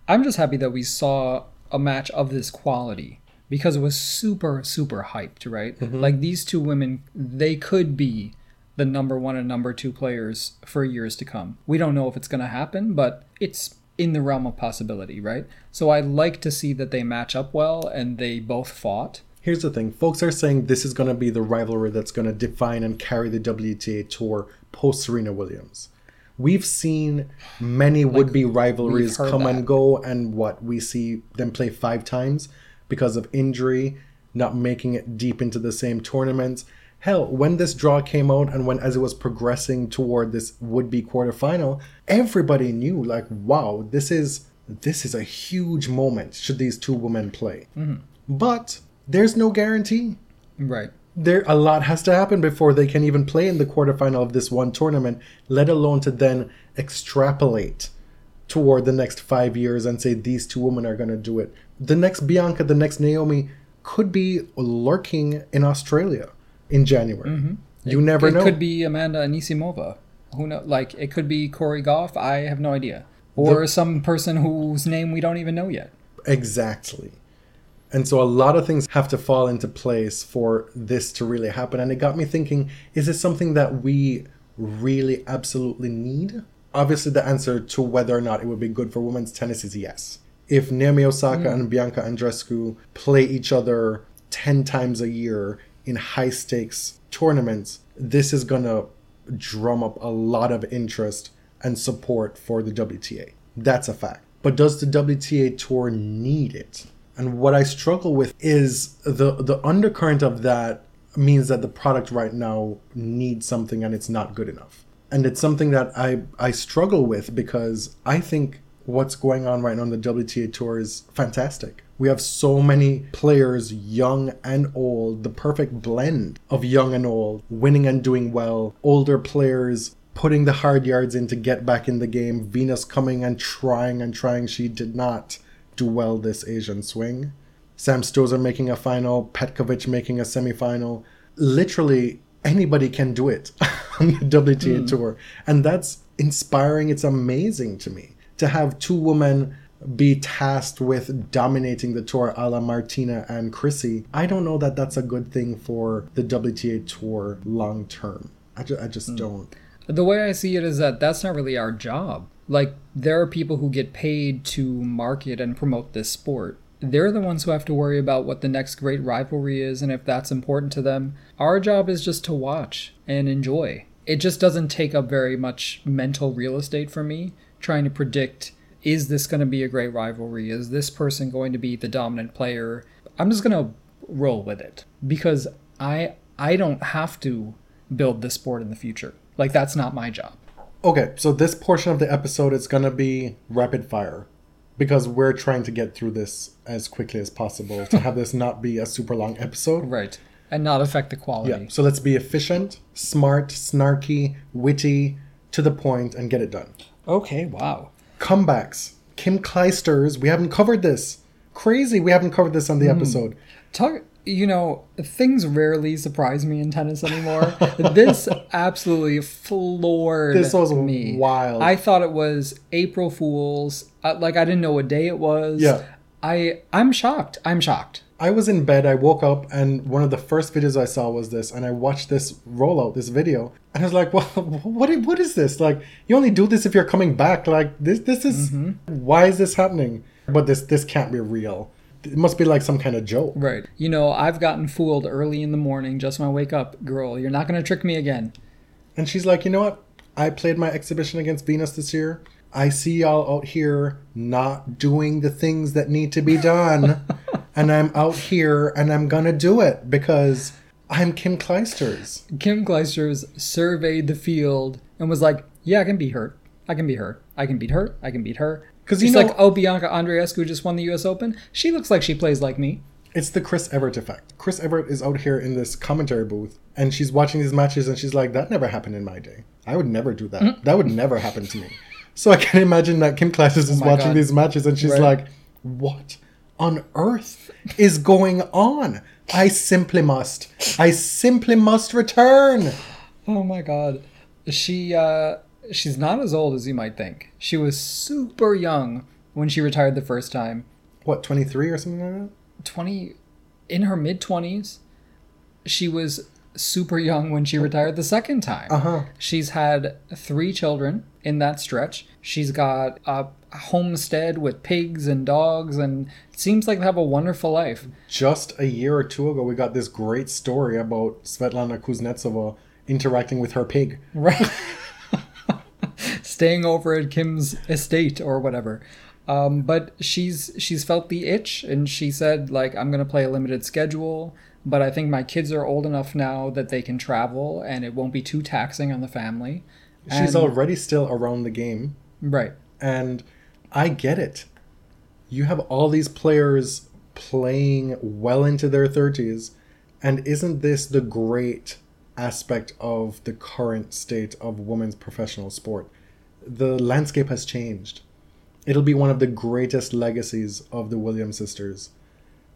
I'm just happy that we saw a match of this quality because it was super, super hyped, right? Mm-hmm. Like these two women, they could be the number one and number two players for years to come. We don't know if it's going to happen, but it's in the realm of possibility, right? So I like to see that they match up well and they both fought. Here's the thing folks are saying this is going to be the rivalry that's going to define and carry the WTA Tour post Serena Williams. We've seen many would be rivalries come that. and go, and what we see them play five times because of injury, not making it deep into the same tournaments. Hell, when this draw came out and when as it was progressing toward this would be quarterfinal, everybody knew like, wow, this is this is a huge moment should these two women play. Mm-hmm. But there's no guarantee. Right. There a lot has to happen before they can even play in the quarterfinal of this one tournament, let alone to then extrapolate toward the next five years and say these two women are going to do it. The next Bianca, the next Naomi could be lurking in Australia in January. Mm-hmm. You never it know. It could be Amanda Anisimova. Who know? Like it could be Cori Gauff. I have no idea. Or some person whose name we don't even know yet. Exactly. And so a lot of things have to fall into place for this to really happen. And it got me thinking is it something that we really absolutely need? Obviously, the answer to whether or not it would be good for women's tennis is yes. If Naomi Osaka mm. and Bianca Andreescu play each other 10 times a year in high stakes tournaments, this is going to drum up a lot of interest and support for the WTA. That's a fact. But does the WTA tour need it? And what I struggle with is the the undercurrent of that means that the product right now needs something and it's not good enough. And it's something that I I struggle with because I think what's going on right now on the WTA tour is fantastic. We have so many players, young and old, the perfect blend of young and old, winning and doing well, older players putting the hard yards in to get back in the game, Venus coming and trying and trying. She did not do well this Asian swing. Sam Stosur making a final, Petkovic making a semifinal. Literally anybody can do it on the WTA hmm. tour. And that's inspiring. It's amazing to me to have two women be tasked with dominating the tour a la Martina and Chrissy. I don't know that that's a good thing for the WTA tour long term. I, ju- I just hmm. don't. The way I see it is that that's not really our job. Like, there are people who get paid to market and promote this sport. They're the ones who have to worry about what the next great rivalry is and if that's important to them. Our job is just to watch and enjoy. It just doesn't take up very much mental real estate for me trying to predict is this going to be a great rivalry? Is this person going to be the dominant player? I'm just going to roll with it because I I don't have to build this sport in the future. Like that's not my job. Okay, so this portion of the episode is going to be rapid fire because we're trying to get through this as quickly as possible to have this not be a super long episode. Right. And not affect the quality. Yeah, so let's be efficient, smart, snarky, witty, to the point, and get it done. Okay, wow. Comebacks. Kim Clijsters, we haven't covered this. Crazy, we haven't covered this on the episode. Talk you know, things rarely surprise me in tennis anymore. this absolutely floored This was me. wild. I thought it was April Fools. Uh, like I didn't know what day it was. Yeah. I I'm shocked. I'm shocked. I was in bed, I woke up, and one of the first videos I saw was this, and I watched this rollout, this video, and I was like, well, what, what is this? Like, you only do this if you're coming back. Like, this, this is, mm-hmm. why is this happening? But this, this can't be real. It must be like some kind of joke. Right. You know, I've gotten fooled early in the morning just when I wake up. Girl, you're not going to trick me again. And she's like, you know what? I played my exhibition against Venus this year. I see y'all out here not doing the things that need to be done. and I'm out here and I'm gonna do it because I'm Kim Clijsters. Kim Clijsters surveyed the field and was like, yeah, I can beat her. I can beat her. I can beat her. I can beat her. 'Cause you She's know- like, oh, Bianca Andreescu just won the U.S. Open. She looks like she plays like me. It's the Chris Evert effect. Chris Evert is out here in this commentary booth and she's watching these matches and she's like, that never happened in my day. I would never do that. Mm-hmm. That would never happen to me. So I can imagine that Kim Clijsters oh is my watching God. these matches and she's Right. like, what on earth is going on? I simply must. I simply must return. Oh my god. She uh she's not as old as you might think. She was super young when she retired the first time. What, 23 or something like that? 20 in her mid 20s. She was super young when she retired the second time. Uh-huh. She's had 3 children in that stretch. She's got a homestead with pigs and dogs and seems like they have a wonderful life. Just a year or two ago, we got this great story about Svetlana Kuznetsova interacting with her pig. Right. Staying over at Kim's estate or whatever. Um, but she's she's felt the itch and she said like I'm gonna play a limited schedule, but I think my kids are old enough now that they can travel and it won't be too taxing on the family. She's And- already still around the game, right. and I get it. You have all these players playing well into their 30s, and isn't this the great aspect of the current state of women's professional sport? The landscape has changed. It'll be one of the greatest legacies of the Williams sisters.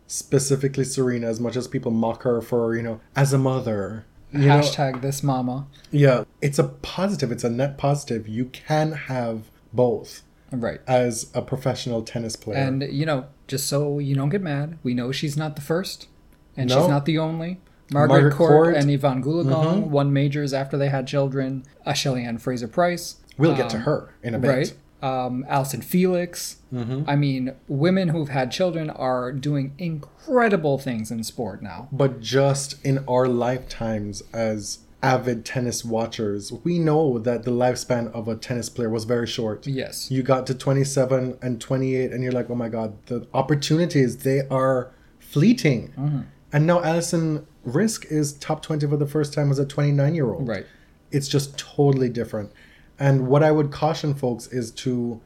Specifically Serena, as much as people mock her for, you know, as a mother. You know, Hashtag this mama. yeah, it's a positive. It's a net positive. You can have both Right. as a professional tennis player. And you know, just so you don't get mad, we know she's not the first, and No. she's not the only. Margaret, Margaret Court, Court. and Yvonne Goolagong Mhm. won majors after they had children. Uh, Shelly Ann Fraser Pryce. we'll get to um, her in a bit. Right. Um, Allyson Felix. Mhm. I mean, women who've had children are doing incredible things in sport now. But just in our lifetimes as avid tennis watchers, we know that the lifespan of a tennis player was very short. Yes. You got to 27 and 28, and you're like, oh my God, the opportunities, they are fleeting. Mm-hmm. And now Alison Riske is top 20 for the first time as a 29 year old. Right. it's just totally different. And what I would caution folks is to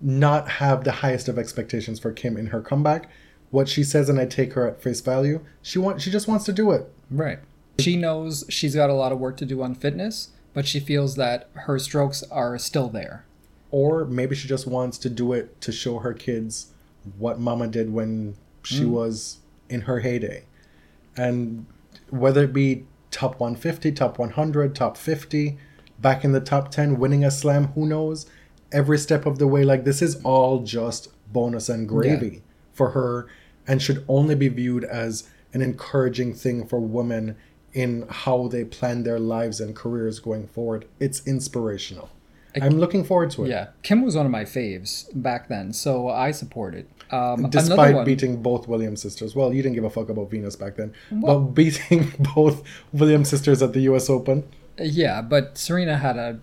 not have the highest of expectations for Kim in her comeback. What she says, and I take her at face value. She want, she just wants to do it. Right. She knows she's got a lot of work to do on fitness, but she feels that her strokes are still there. Or maybe she just wants to do it to show her kids what Mama did when she mm. was in her heyday. And whether it be top 150, top 100, top 50, back in the top 10, winning a slam, who knows? Every step of the way, like this is all just bonus and gravy for her and should only be viewed as an encouraging thing for women in how they plan their lives and careers going forward. It's inspirational. I'm looking forward to it. Yeah, Kim was one of my faves back then, so I support it. Um, Despite one, beating both Williams sisters. Well, you didn't give a fuck about Venus back then. but beating both Williams sisters at the US Open. yeah, but Serena had a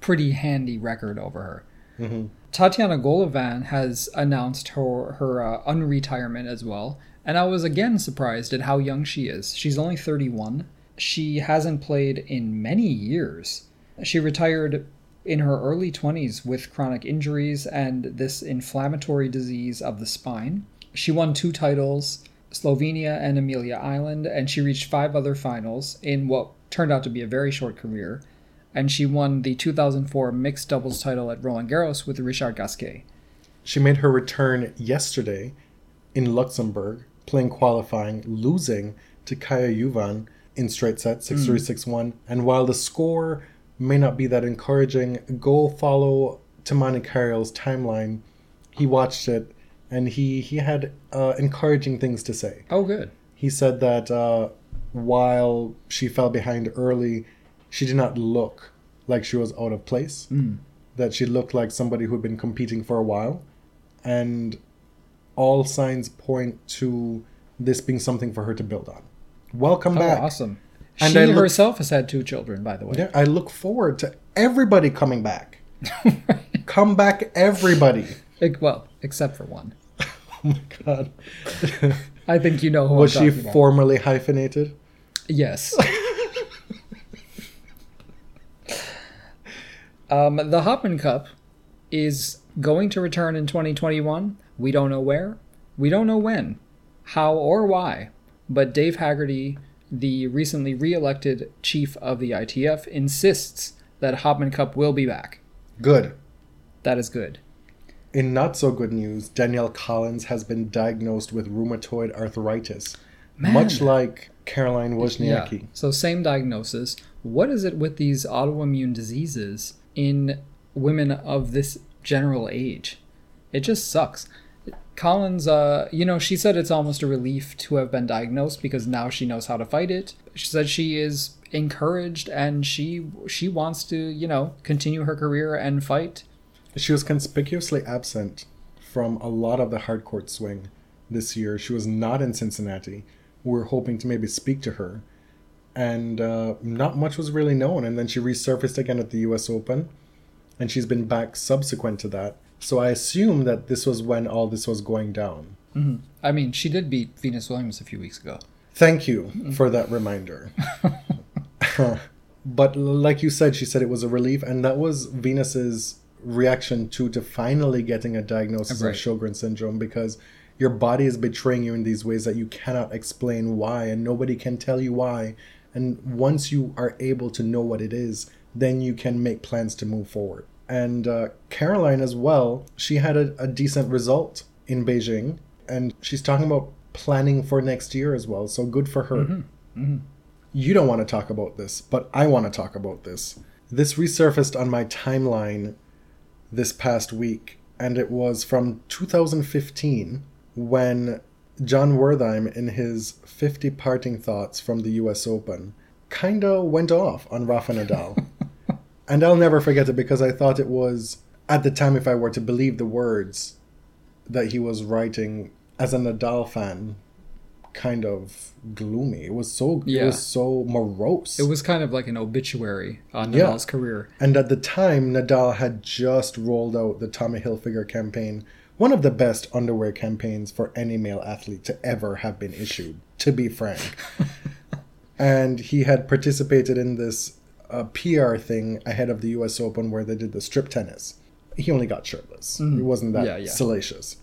pretty handy record over her. Mm-hmm. Tatiana Golovin has announced her her uh, unretirement as well, and I was again surprised at how young she is. She's only 31. She hasn't played in many years. She retired in her early 20s with chronic injuries and this inflammatory disease of the spine. She won two titles, Slovenia and Amelia Island, and she reached five other finals in what turned out to be a very short career. And she won the 2004 mixed doubles title at Roland Garros with Richard Gasquet. She made her return yesterday in Luxembourg, playing qualifying, losing to Kaja Juvan in straight sets, 6 3 6 1. And while the score may not be that encouraging, go follow to Tumaini Carayol's timeline. He watched it and he he had uh, encouraging things to say. Oh, good. He said that uh, while she fell behind early, she did not look like she was out of place. That she looked like somebody who'd been competing for a while, and all signs point to this being something for her to build on. Welcome Oh, back. awesome. And she I look- herself has had two children, by the way. Yeah, I look forward to everybody coming back. Come back, everybody. Ex- Well, except for one. Oh my god. I think you know who Was she about. formerly hyphenated? Yes. um, the Hopman Cup is going to return in 2021. We don't know where. We don't know when, how, or why. But Dave Haggerty, the recently re-elected chief of the ITF, insists that Hopman Cup will be back. Good. That is good. In not so good news, Danielle Collins has been diagnosed with rheumatoid arthritis, much like Caroline Wozniacki. So same diagnosis. What is it with these autoimmune diseases in women of this general age? It just sucks. Collins, uh, you know, she said it's almost a relief to have been diagnosed because now she knows how to fight it. She said she is encouraged and she she wants to, you know, continue her career and fight. She was conspicuously absent from a lot of the hardcourt swing this year. She was not in Cincinnati. We were hoping to maybe speak to her, and uh, not much was really known. And then she resurfaced again at the U.S. Open, and she's been back subsequent to that. So I assume that this was when all this was going down. Mm-hmm. I mean, she did beat Venus Williams a few weeks ago. Thank you mm-hmm. for that reminder. but like you said, she said it was a relief, and that was Venus's reaction to to finally getting a diagnosis Right. of Sjogren's syndrome because your body is betraying you in these ways that you cannot explain why, and nobody can tell you why. And once you are able to know what it is, then you can make plans to move forward. And uh, Caroline as well, she had a, a decent result in Beijing, and she's talking about planning for next year as well. So good for her. You don't want to talk about this, but I want to talk about this. This resurfaced on my timeline this past week, and it was from 2015 when John Wertheim, in his 50 parting thoughts from the US Open, kinda went off on Rafa Nadal. and I'll never forget it because I thought it was, at the time, if I were to believe the words that he was writing as a Nadal fan, kind of gloomy. It was so yeah. it was so morose. It was kind of like an obituary on Yeah. Nadal's career. And at the time, Nadal had just rolled out the Tommy Hilfiger campaign, one of the best underwear campaigns for any male athlete to ever have been issued, to be frank. and he had participated in this uh, PR thing ahead of the US Open where they did the strip tennis. He only got shirtless. It wasn't that Yeah, yeah. salacious.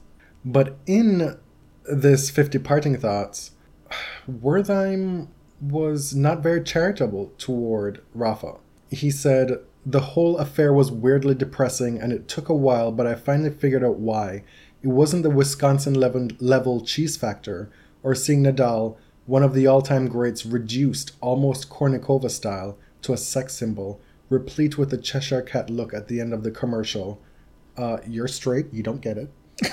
But in this 50 parting thoughts, Wertheim was not very charitable toward Rafa. He said, The whole affair was weirdly depressing and it took a while, but I finally figured out why. It wasn't the Wisconsin level, level cheese factor or seeing Nadal, one of the all time greats, reduced, almost Kournikova style, to a sex symbol, replete with the Cheshire Cat look at the end of the commercial. Uh, you're straight, you don't get it.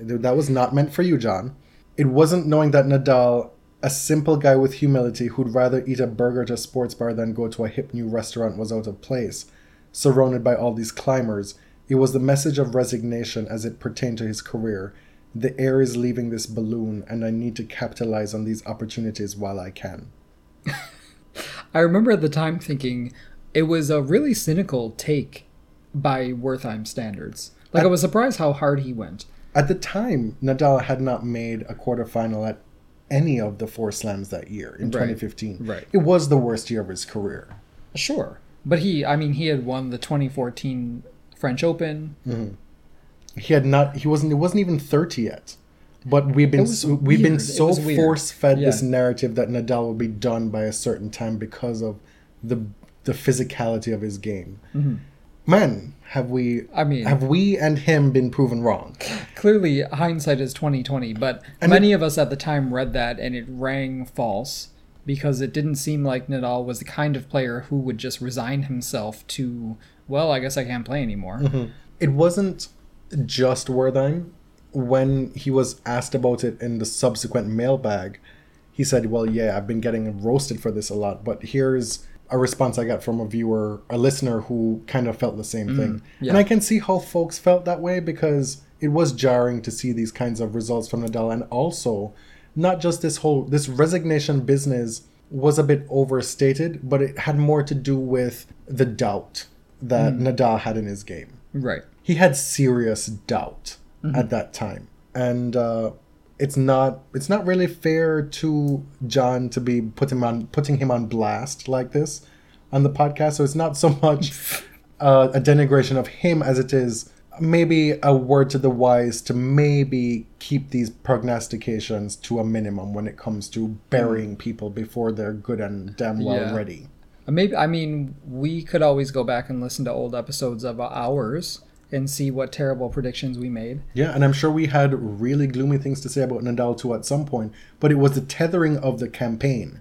That was not meant for you, John. It wasn't knowing that Nadal, a simple guy with humility who'd rather eat a burger at a sports bar than go to a hip new restaurant, was out of place, surrounded by all these climbers. It was the message of resignation as it pertained to his career. The air is leaving this balloon, and I need to capitalize on these opportunities while I can. I remember at the time thinking it was a really cynical take by Wertheim standards. Like I was surprised how hard he went. At the time, Nadal had not made a quarterfinal at any of the four slams that year in Right. 2015. Right. It was the worst year of his career. Sure. But he I mean he had won the 2014 French Open. Mm-hmm. he had not he wasn't it wasn't even 30 yet but we've been so, we've been. It so force fed this narrative that Nadal will be done by a certain time because of the the physicality of his game man have we Mm-hmm. I mean- have we and him been proven wrong Clearly hindsight is 2020, but And many of us at the time read that and it rang false because it didn't seem like Nadal was the kind of player who would just resign himself to well, I guess I can't play anymore. it wasn't just Wertheim when he was asked about it in the subsequent mailbag, he said, "Well, yeah, I've been getting roasted for this a lot, but here's a response I got from a viewer, a listener who kind of felt the same mm, thing." yeah. And I can see how folks felt that way because it was jarring to see these kinds of results from Nadal, and also not just this whole this resignation business was a bit overstated, but it had more to do with the doubt that mm. Nadal had in his game Right. he had serious doubt at that time. And uh, it's not it's not really fair to john to be putting him on putting him on blast like this on the podcast. So it's not so much uh, a denigration of him as it is maybe a word to the wise to maybe keep these prognostications to a minimum when it comes to burying people before they're good and damn well Yeah. ready. Maybe I mean we could always go back and listen to old episodes of ours and see what terrible predictions we made. Yeah, and I'm sure we had really gloomy things to say about Nadal too at some point, but it was the tethering of the campaign,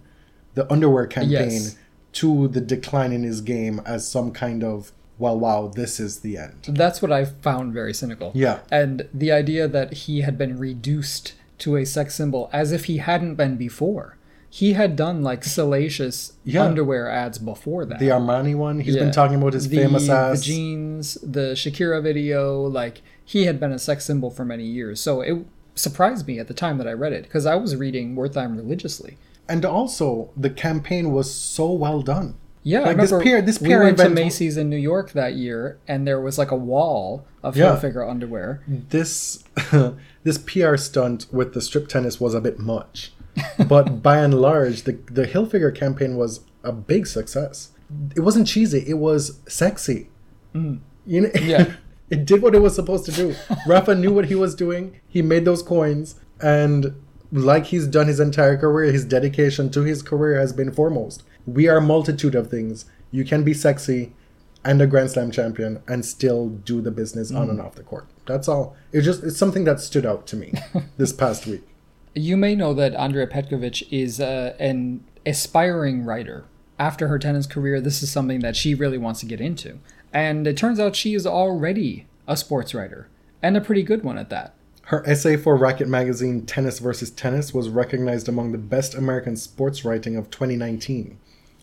the underwear campaign, Yes. to the decline in his game as some kind of, well, wow, this is the end. That's what I found very cynical. Yeah. And the idea that he had been reduced to a sex symbol as if he hadn't been before. He had done like salacious Yeah. underwear ads before that. The Armani one, he's Yeah. been talking about his the, famous ass. the jeans, the Shakira video, like he had been a sex symbol for many years. So it surprised me at the time that I read it because I was reading Wertheim religiously. And also, the campaign was so well done. Yeah, I Like, this remember PR this we PR went to Macy's in New York that year, and there was like a wall of Yeah. Hilfiger underwear. This this PR stunt with the strip tennis was a bit much. But by and large, the the Hilfiger campaign was a big success. It wasn't cheesy; it was sexy. You know, Mm. Yeah. it did what it was supposed to do. Rafa knew what he was doing. He made those coins, and like he's done his entire career, his dedication to his career has been foremost. We are a multitude of things. You can be sexy and a Grand Slam champion and still do the business on and off the court. That's all. It just it's something that stood out to me this past week. You may know that Andrea Petkovic is uh, an aspiring writer. After her tennis career, this is something that she really wants to get into. And it turns out she is already a sports writer, and a pretty good one at that. Her essay for Racquet magazine Tennis versus Tennis was recognized among the best American sports writing of 2019,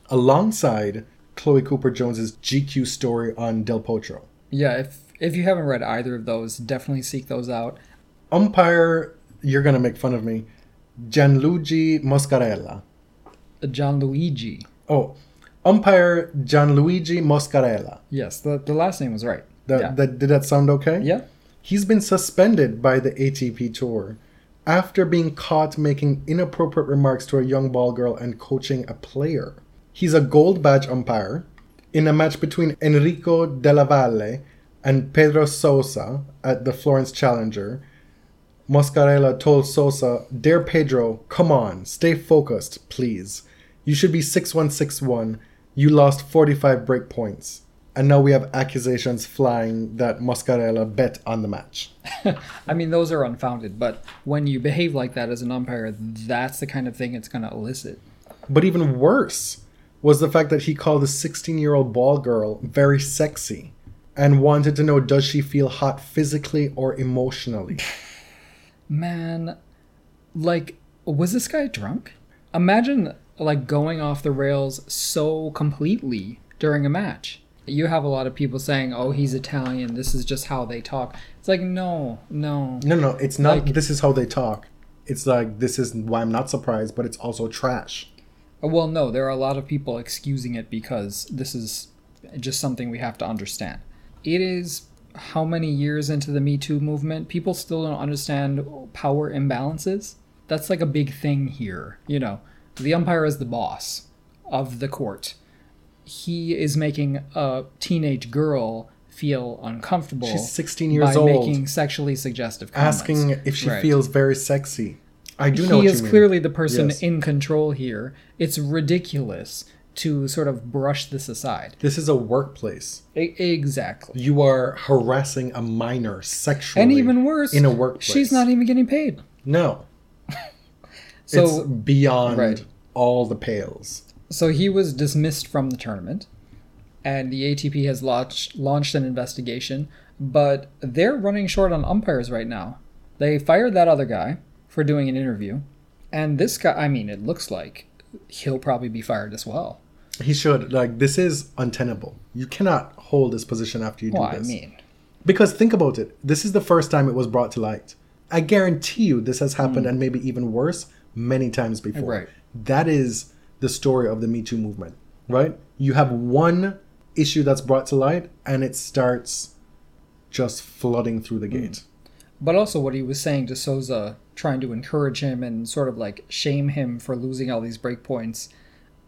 alongside Chloe Cooper Jones's GQ story on Del Potro. Yeah, if if you haven't read either of those, definitely seek those out. Umpire, you're gonna make fun of me. Gianluigi Moscarella. Gianluigi. Oh, umpire Gianluigi Moscarella. Yes, the, the last name was right. That, yeah. that did that sound okay? yeah. He's been suspended by the ATP Tour after being caught making inappropriate remarks to a young ball girl and coaching a player. He's a gold badge umpire in a match between Enrico Dalla Valle and Pedro Sousa at the Florence Challenger. Moscarella told Sousa, Dear Pedro, come on, stay focused, please. You should be 6 1 6 1. You lost 45 break points. And now we have accusations flying that Moscarella bet on the match. I mean, those are unfounded, but when you behave like that as an umpire, that's the kind of thing it's going to elicit. But even worse was the fact that he called a 16 year old ball girl very sexy and wanted to know does she feel hot physically or emotionally? Man, like, was this guy drunk? Imagine, like, going off the rails so completely during a match. You have a lot of people saying, oh, he's Italian, this is just how they talk. It's like, no, no. No, no, it's not Like- this is how they talk. It's like this is why I'm not surprised, but it's also trash. Well, no, there are a lot of people excusing it because this is just something we have to understand. It is how many years into the Me Too movement, people still don't understand power imbalances. That's like a big thing here. You know, the umpire is the boss of the court. He is making a teenage girl feel uncomfortable. She's 16 years by old. making sexually suggestive comments. Asking if she Right feels very sexy. I do know he is clearly the person Yes. in control here. It's ridiculous to sort of brush this aside. This is a workplace. Exactly. You are harassing a minor sexually. And even worse, in a workplace. she's not even getting paid. No. So it's beyond Right. all the pales. so he was dismissed from the tournament and the ATP has launched launched an investigation, but they're running short on umpires right now. They fired that other guy for doing an interview. And this guy, I mean, it looks like he'll probably be fired as well. He should. Like, this is untenable. You cannot hold this position after you do Well, do I mean, Because think about it. This is the first time it was brought to light. I guarantee you this has happened and maybe even worse many times before. Hmm. Right. That is the story of the Me Too movement, right? You have one issue that's brought to light and it starts just flooding through the gate. but also what he was saying to Sousa, trying to encourage him and sort of like shame him for losing all these breakpoints,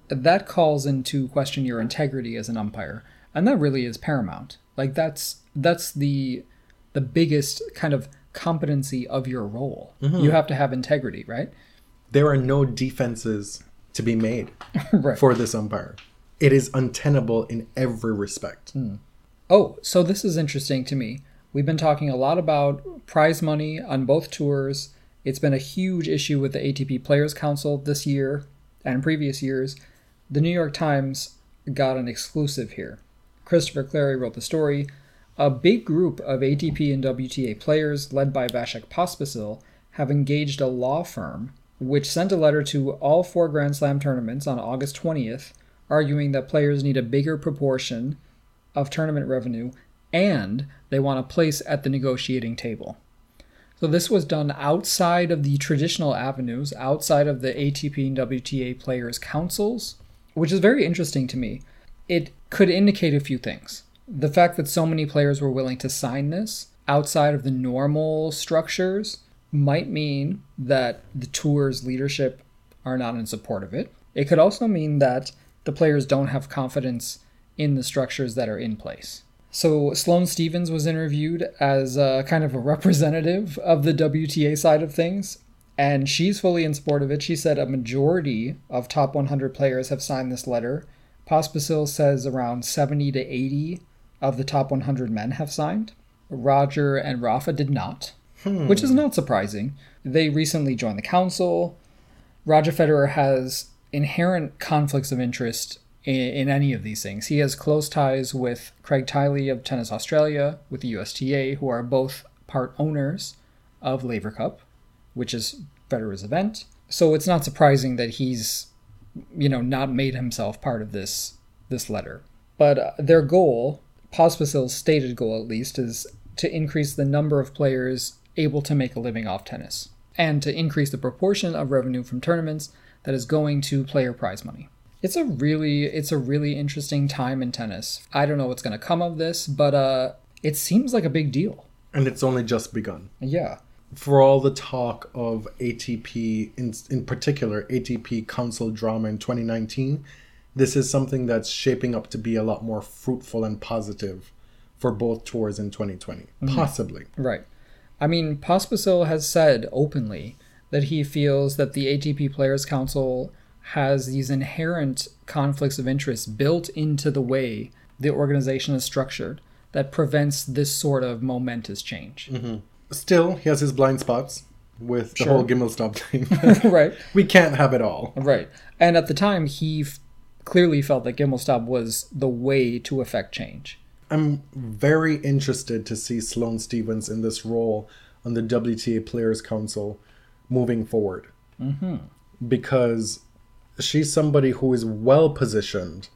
that calls into question your integrity as an umpire, and that really is paramount. Like that's that's the the biggest kind of competency of your role. Mm-hmm. You have to have integrity, right? There are no defenses to be made right. for this umpire. It is untenable in every respect. Hmm. Oh, so this is interesting to me. We've been talking a lot about prize money on both tours. It's been a huge issue with the ATP Players Council this year and previous years. The New York Times got an exclusive here. Christopher Clarey wrote the story. A big group of ATP and WTA players, led by Vasek Pospisil, have engaged a law firm which sent a letter to all four Grand Slam tournaments on August 20th, arguing that players need a bigger proportion of tournament revenue and they want a place at the negotiating table. So this was done outside of the traditional avenues, outside of the ATP and WTA players' councils, which is very interesting to me. It could indicate a few things. The fact that so many players were willing to sign this outside of the normal structures might mean that the tour's leadership are not in support of it. It could also mean that the players don't have confidence in the structures that are in place. So Sloane Stevens was interviewed as a kind of a representative of the WTA side of things, and she's fully in support of it. She said a majority of top 100 players have signed this letter. Pospisil says around 70 to 80 of the top 100 men have signed. Roger and Rafa did not, hmm. which is not surprising. They recently joined the council. Roger Federer has inherent conflicts of interest in, in any of these things. He has close ties with Craig Tiley of Tennis Australia, with the USTA, who are both part owners of Laver Cup, which is Federer's event. So it's not surprising that he's, you know, not made himself part of this this letter. But uh, their goal, Pospisil's stated goal at least, is to increase the number of players able to make a living off tennis and to increase the proportion of revenue from tournaments that is going to player prize money. It's a really it's a really interesting time in tennis. I don't know what's going to come of this, but uh it seems like a big deal. And it's only just begun. Yeah. For all the talk of ATP, in, in particular, ATP Council drama in 2019, this is something that's shaping up to be a lot more fruitful and positive for both tours in 2020. Mm-hmm. Possibly. Right. I mean, Pospisil has said openly that he feels that the ATP Players Council has these inherent conflicts of interest built into the way the organization is structured that prevents this sort of momentous change. Mm-hmm. Still, he has his blind spots with the Sure. whole Gimelstob thing. right. we can't have it all. Right. And at the time, he f- clearly felt that Gimelstob was the way to affect change. I'm very interested to see Sloane Stevens in this role on the WTA Players Council moving forward. Mm-hmm. Because she's somebody who is well positioned,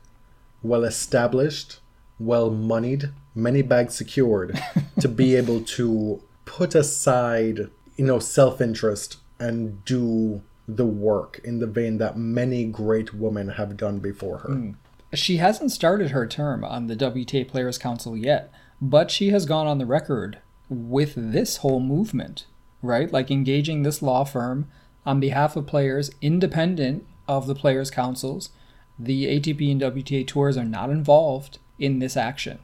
well established, well moneyed, many bags secured to be able to put aside, you know, self interest and do the work in the vein that many great women have done before her. Hmm. She hasn't started her term on the WTA Players Council yet, but she has gone on the record with this whole movement, right? Like engaging this law firm on behalf of players independent of the players' councils. The ATP and WTA tours are not involved in this action.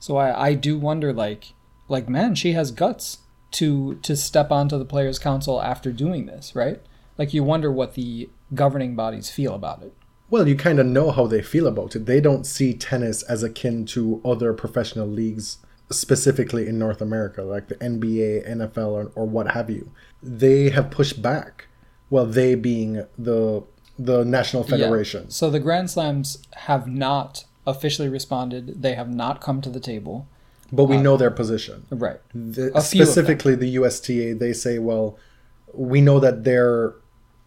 So I, I do wonder like like man, she has guts to to step onto the players' council after doing this, right? Like you wonder what the governing bodies feel about it. Well, you kind of know how they feel about it. They don't see tennis as akin to other professional leagues, specifically in North America, like the NBA, NFL, or, or what have you. They have pushed back. Well, they being the the national Yeah. federation. So the Grand Slams have not officially responded. They have not come to the table. But we know their position. Right. The, A few of them. specifically, the USTA, they say, well, we know that their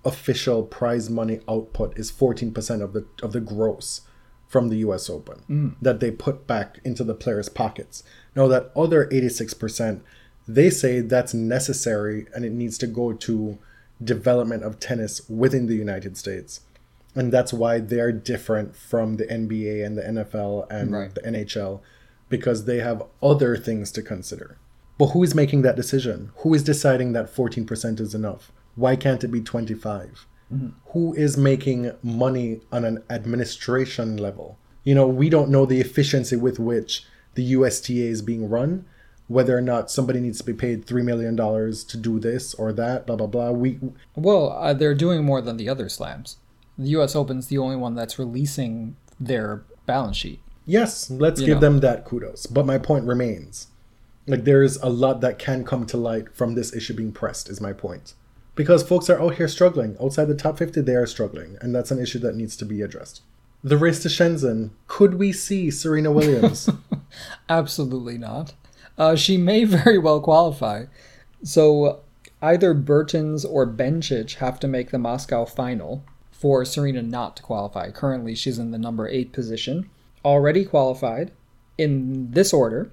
official prize money output is 14% of the of the gross from the US Open Mm. that they put back into the players' pockets. Now that other 86%, they say that's necessary and it needs to go to development of tennis within the United States. And that's why they're different from the NBA and the NFL and Right. the NHL because they have other things to consider. But who is making that decision? Who is deciding that 14% is enough? Why can't it be 25? Who is making money on an administration level? You know, we don't know the efficiency with which the USTA is being run, whether or not somebody needs to be paid $3 million to do this or that, blah, blah, blah. We, Well, uh, they're doing more than the other slams. The U.S. Open's the only one that's releasing their balance sheet. Yes, let's You give know. them that kudos. But my point remains. Like there's a lot that can come to light from this issue being pressed, is my point. Because folks are out here struggling. Outside the top 50, they are struggling. And that's an issue that needs to be addressed. The race to Shenzhen. Could we see Serena Williams? Absolutely not. Uh, she may very well qualify. So either Bertens or Bencic have to make the Moscow final for Serena not to qualify. Currently, she's in the number eight position. Already qualified in this order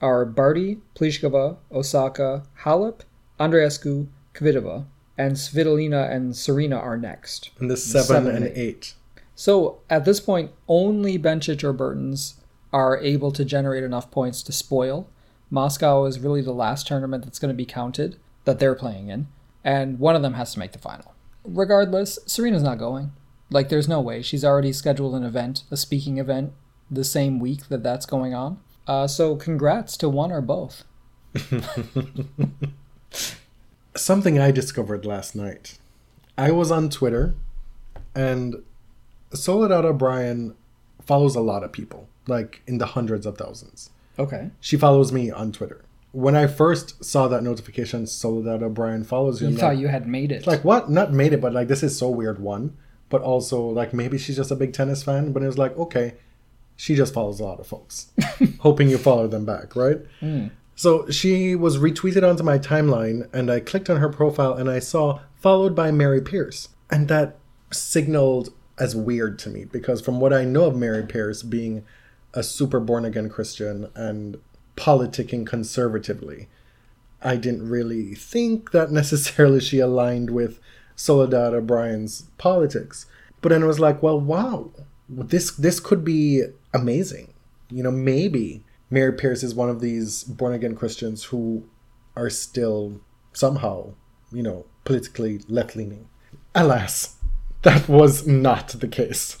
are Barty, Pliskova, Osaka, Halep, Andreescu, Kvitova, and Svitolina and Serena are next. in the 7, Seven and and 8. So at this point, only Bencic or Bertens are able to generate enough points to spoil. Moscow is really the last tournament that's going to be counted that they're playing in, and one of them has to make the final. Regardless, Serena's not going. Like, there's no way. She's already scheduled an event, a speaking event, the same week that that's going on. Uh, so congrats to one or both. Something I discovered last night. I was on Twitter and Soledad O'Brien follows a lot of people, like in the hundreds of thousands. Okay. She follows me on Twitter. When I first saw that notification, Soledad O'Brien follows you. You thought like, you had made it. like what? Not made it, but like this is so weird. One, but also like maybe she's just a big tennis fan. But it was like okay, she just follows a lot of folks, hoping you follow them back, right? Hmm. So she was retweeted onto my timeline, and I clicked on her profile, and I saw followed by Mary Pierce, and that signaled as weird to me because from what I know of Mary Pierce being a super born again Christian and politicking conservatively, I didn't really think that necessarily she aligned with Soledad O'Brien's politics. But then it was like, well, wow, this this could be amazing. You know, maybe Mary Pierce is one of these born again Christians who are still somehow, you know, politically left leaning. Alas, that was not the case.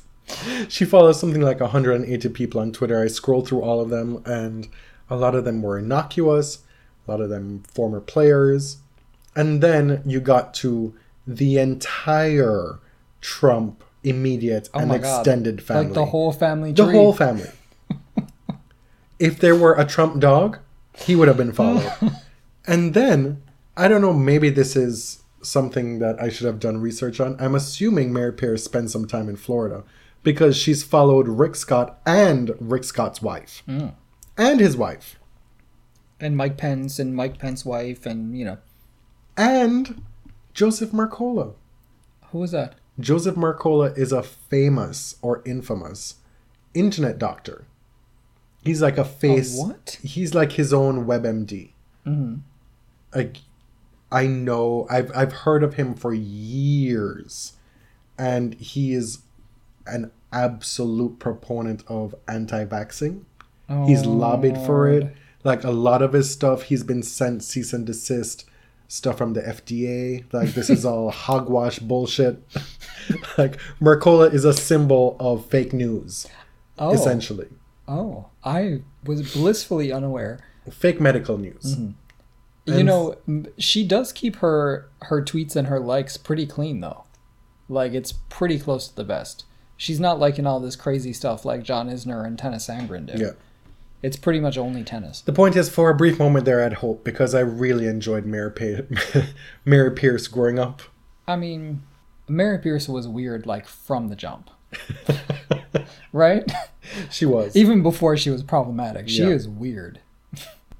She follows something like 180 people on Twitter. I scrolled through all of them, and a lot of them were innocuous, a lot of them former players. And then you got to the entire Trump immediate oh and my god. extended family. Like the whole family The tree. whole family. if there were a Trump dog, he would have been followed. and then, I don't know, maybe this is something that I should have done research on. I'm assuming Mary Pierce spent some time in Florida because she's followed Rick Scott and Rick Scott's wife. Mm. And his wife. and Mike Pence and Mike Pence's wife and you know And Joseph Mercola. who was that? Joseph Mercola is a famous or infamous internet doctor. He's like a face. what? He's like his own WebMD. Mm-hmm. Like, I know I've I've heard of him for years, and he is an absolute proponent of anti-vaxxing. He's lobbied for it. Like a lot of his stuff, he's been sent cease and desist stuff from the FDA. Like this is all hogwash bullshit. like Mercola is a symbol of fake news, Oh, essentially. oh, I was blissfully unaware. Fake medical news. Mm-hmm. You And- know, she does keep her her tweets and her likes pretty clean though. Like it's pretty close to the best. She's not liking all this crazy stuff like John Isner and Tennys Sandgren do. Yeah. It's pretty much only tennis. The point is, for a brief moment there, I had hope because I really enjoyed Mary, pa- Mary Pierce growing up. I mean, Mary Pierce was weird like from the jump. right? She was. Even before she was problematic, she Yeah. is weird.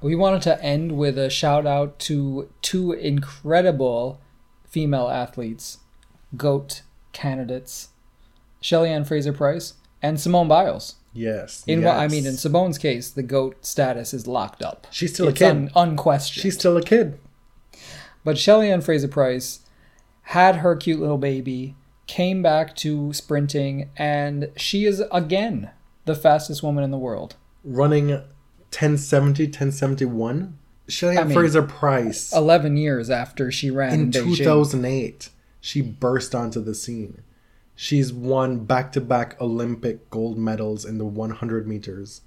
we wanted to end with a shout out to two incredible female athletes, GOAT candidates, Shelly Ann Fraser Pryce and Simone Biles. Yes. In what I mean, in Simone's case, the GOAT status is locked up. She's still a kid. un- unquestioned. She's still a kid. But Shelly Ann Fraser Pryce had her cute little baby, came back to sprinting, and she is again the fastest woman in the world. Running 1070, 1071. Shelly I Ann mean, Fraser Pryce. 11 years after she ran in, in Beijing. 2008 she burst onto the scene she's won back-to-back olympic gold medals in the 100 meters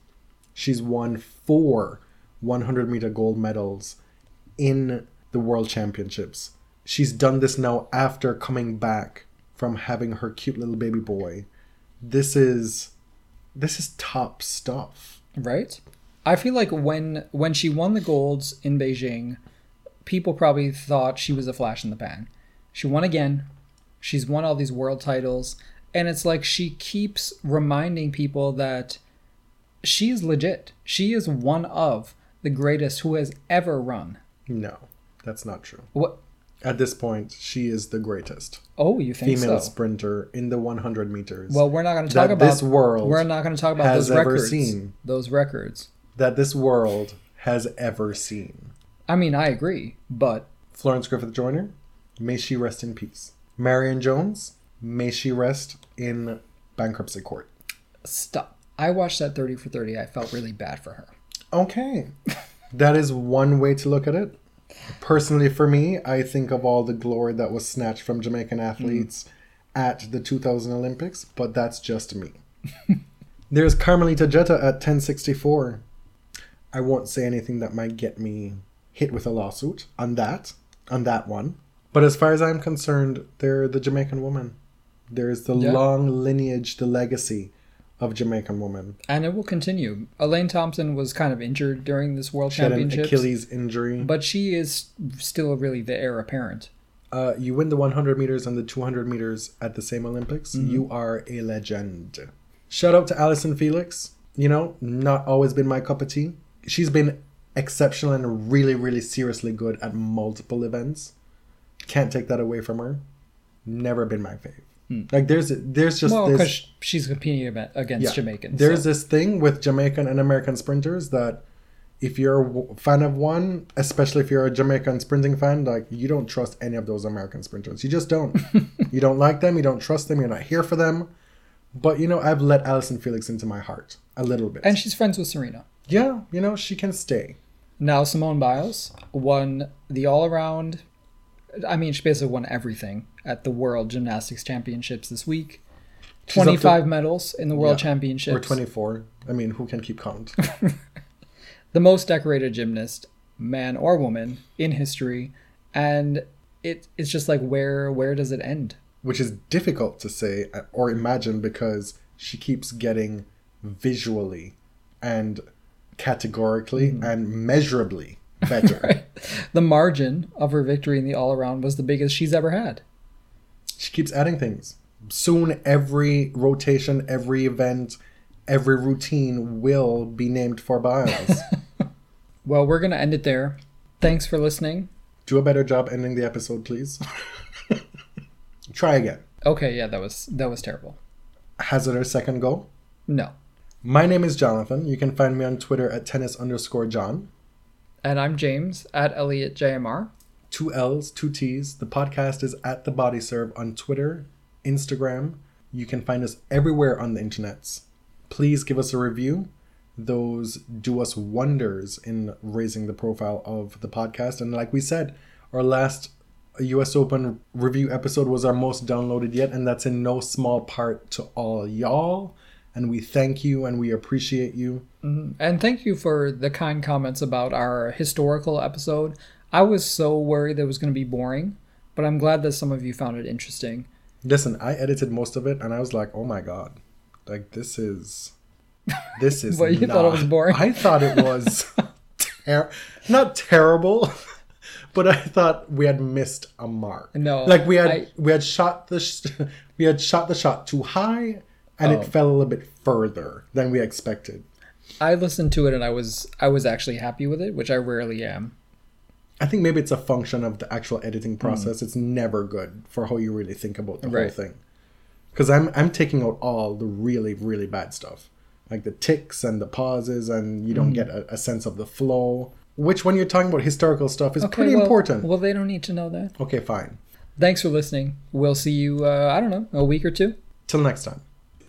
she's won four 100 meter gold medals in the world championships she's done this now after coming back from having her cute little baby boy this is this is top stuff right? I feel like when when she won the golds in Beijing, people probably thought she was a flash in the pan. She won again. She's won all these world titles, and it's like she keeps reminding people that she is legit. She is one of the greatest who has ever run. no that's not true What? at this point she is the greatest Oh, you think female so? sprinter in the 100 meters Well, we're not going to talk about this world We're not going to talk about has those ever records. seen. Those records. that this world has ever seen. I mean, I agree, but Florence Griffith Joyner, may she rest in peace. Marion Jones, may she rest in bankruptcy court. stop. I watched that 30 for 30. I felt really bad for her. Okay. that is one way to look at it. Personally, for me, I think of all the glory that was snatched from Jamaican athletes mm. at the 2000 Olympics, but that's just me. There's Carmelita Jeter at 1064. I won't say anything that might get me hit with a lawsuit on that, on that one. But as far as I'm concerned, they're the Jamaican woman. There's the Yeah. long lineage, the legacy of Jamaican woman. And it will continue. Elaine Thompson was kind of injured during this World She had an Achilles injury. but she is still really the heir apparent. uh, you win the 100 meters and the 200 meters at the same Olympics, Mm-hmm. you are a legend. Shout out to Allyson Felix. You know, not always been my cup of tea. She's been exceptional and really, really seriously good at multiple events. Can't take that away from her. Never been my fave. Like there's there's just Hmm. well, because she's competing against yeah. Jamaicans. There's so- this thing with Jamaican and American sprinters that if you're a fan of one, especially if you're a Jamaican sprinting fan, like you don't trust any of those American sprinters. You just don't. you don't like them. You don't trust them. You're not here for them. But you know, I've let Allyson Felix into my heart a little bit. and she's friends with Serena. yeah, you know, she can stay. Now Simone Biles won the all-around. I mean, she basically won everything at the World Gymnastics Championships this week. She's up to- Twenty-five medals in the World Yeah, Championships. Or 24. I mean, who can keep count? the most decorated gymnast, man or woman, in history, and it it's just like where where does it end? Which is difficult to say uh, or imagine because she keeps getting visually and categorically mm. and measurably better. Right. The margin of her victory in the all around was the biggest she's ever had. She keeps adding things. Soon, every rotation, every event, every routine will be named for Biles. Well, we're gonna end it there. Thanks for listening. Do a better job ending the episode, please. Try again. Okay, yeah, that was that was terrible. Has it a second go? No. My name is Jonathan. You can find me on Twitter at tennis underscore John. And I'm James at Elliot JMR. Two L's, two T's. The podcast is at the Body Serve on Twitter, Instagram. You can find us everywhere on the internets. Please give us a review. Those do us wonders in raising the profile of the podcast. And like we said, our last US Open review episode was our most downloaded yet, and that's in no small part to all y'all. And we thank you and we appreciate you. Mm-hmm. And thank you for the kind comments about our historical episode. I was so worried that it was going to be boring, but I'm glad that some of you found it interesting. Listen, I edited most of it and I was like, oh my god. Like this is this is What, you thought it was boring? I thought it was ter- not terrible, but I thought we had missed a mark. No, Like we had I- we had shot the sh- we had shot the shot too high and Oh. it fell a little bit further than we expected. I listened to it and I was I was actually happy with it, which I rarely am. I think maybe it's a function of the actual editing process. It's never good for how you really think about the whole thing. Because I'm I'm taking out all the really really bad stuff, like the ticks and the pauses, and you don't get a, a sense of the flow. Which, when you're talking about historical stuff, is pretty well- important. Well, they don't need to know that. okay, fine. Thanks for listening. We'll see you. Uh, I don't know, a week or two. Till next time.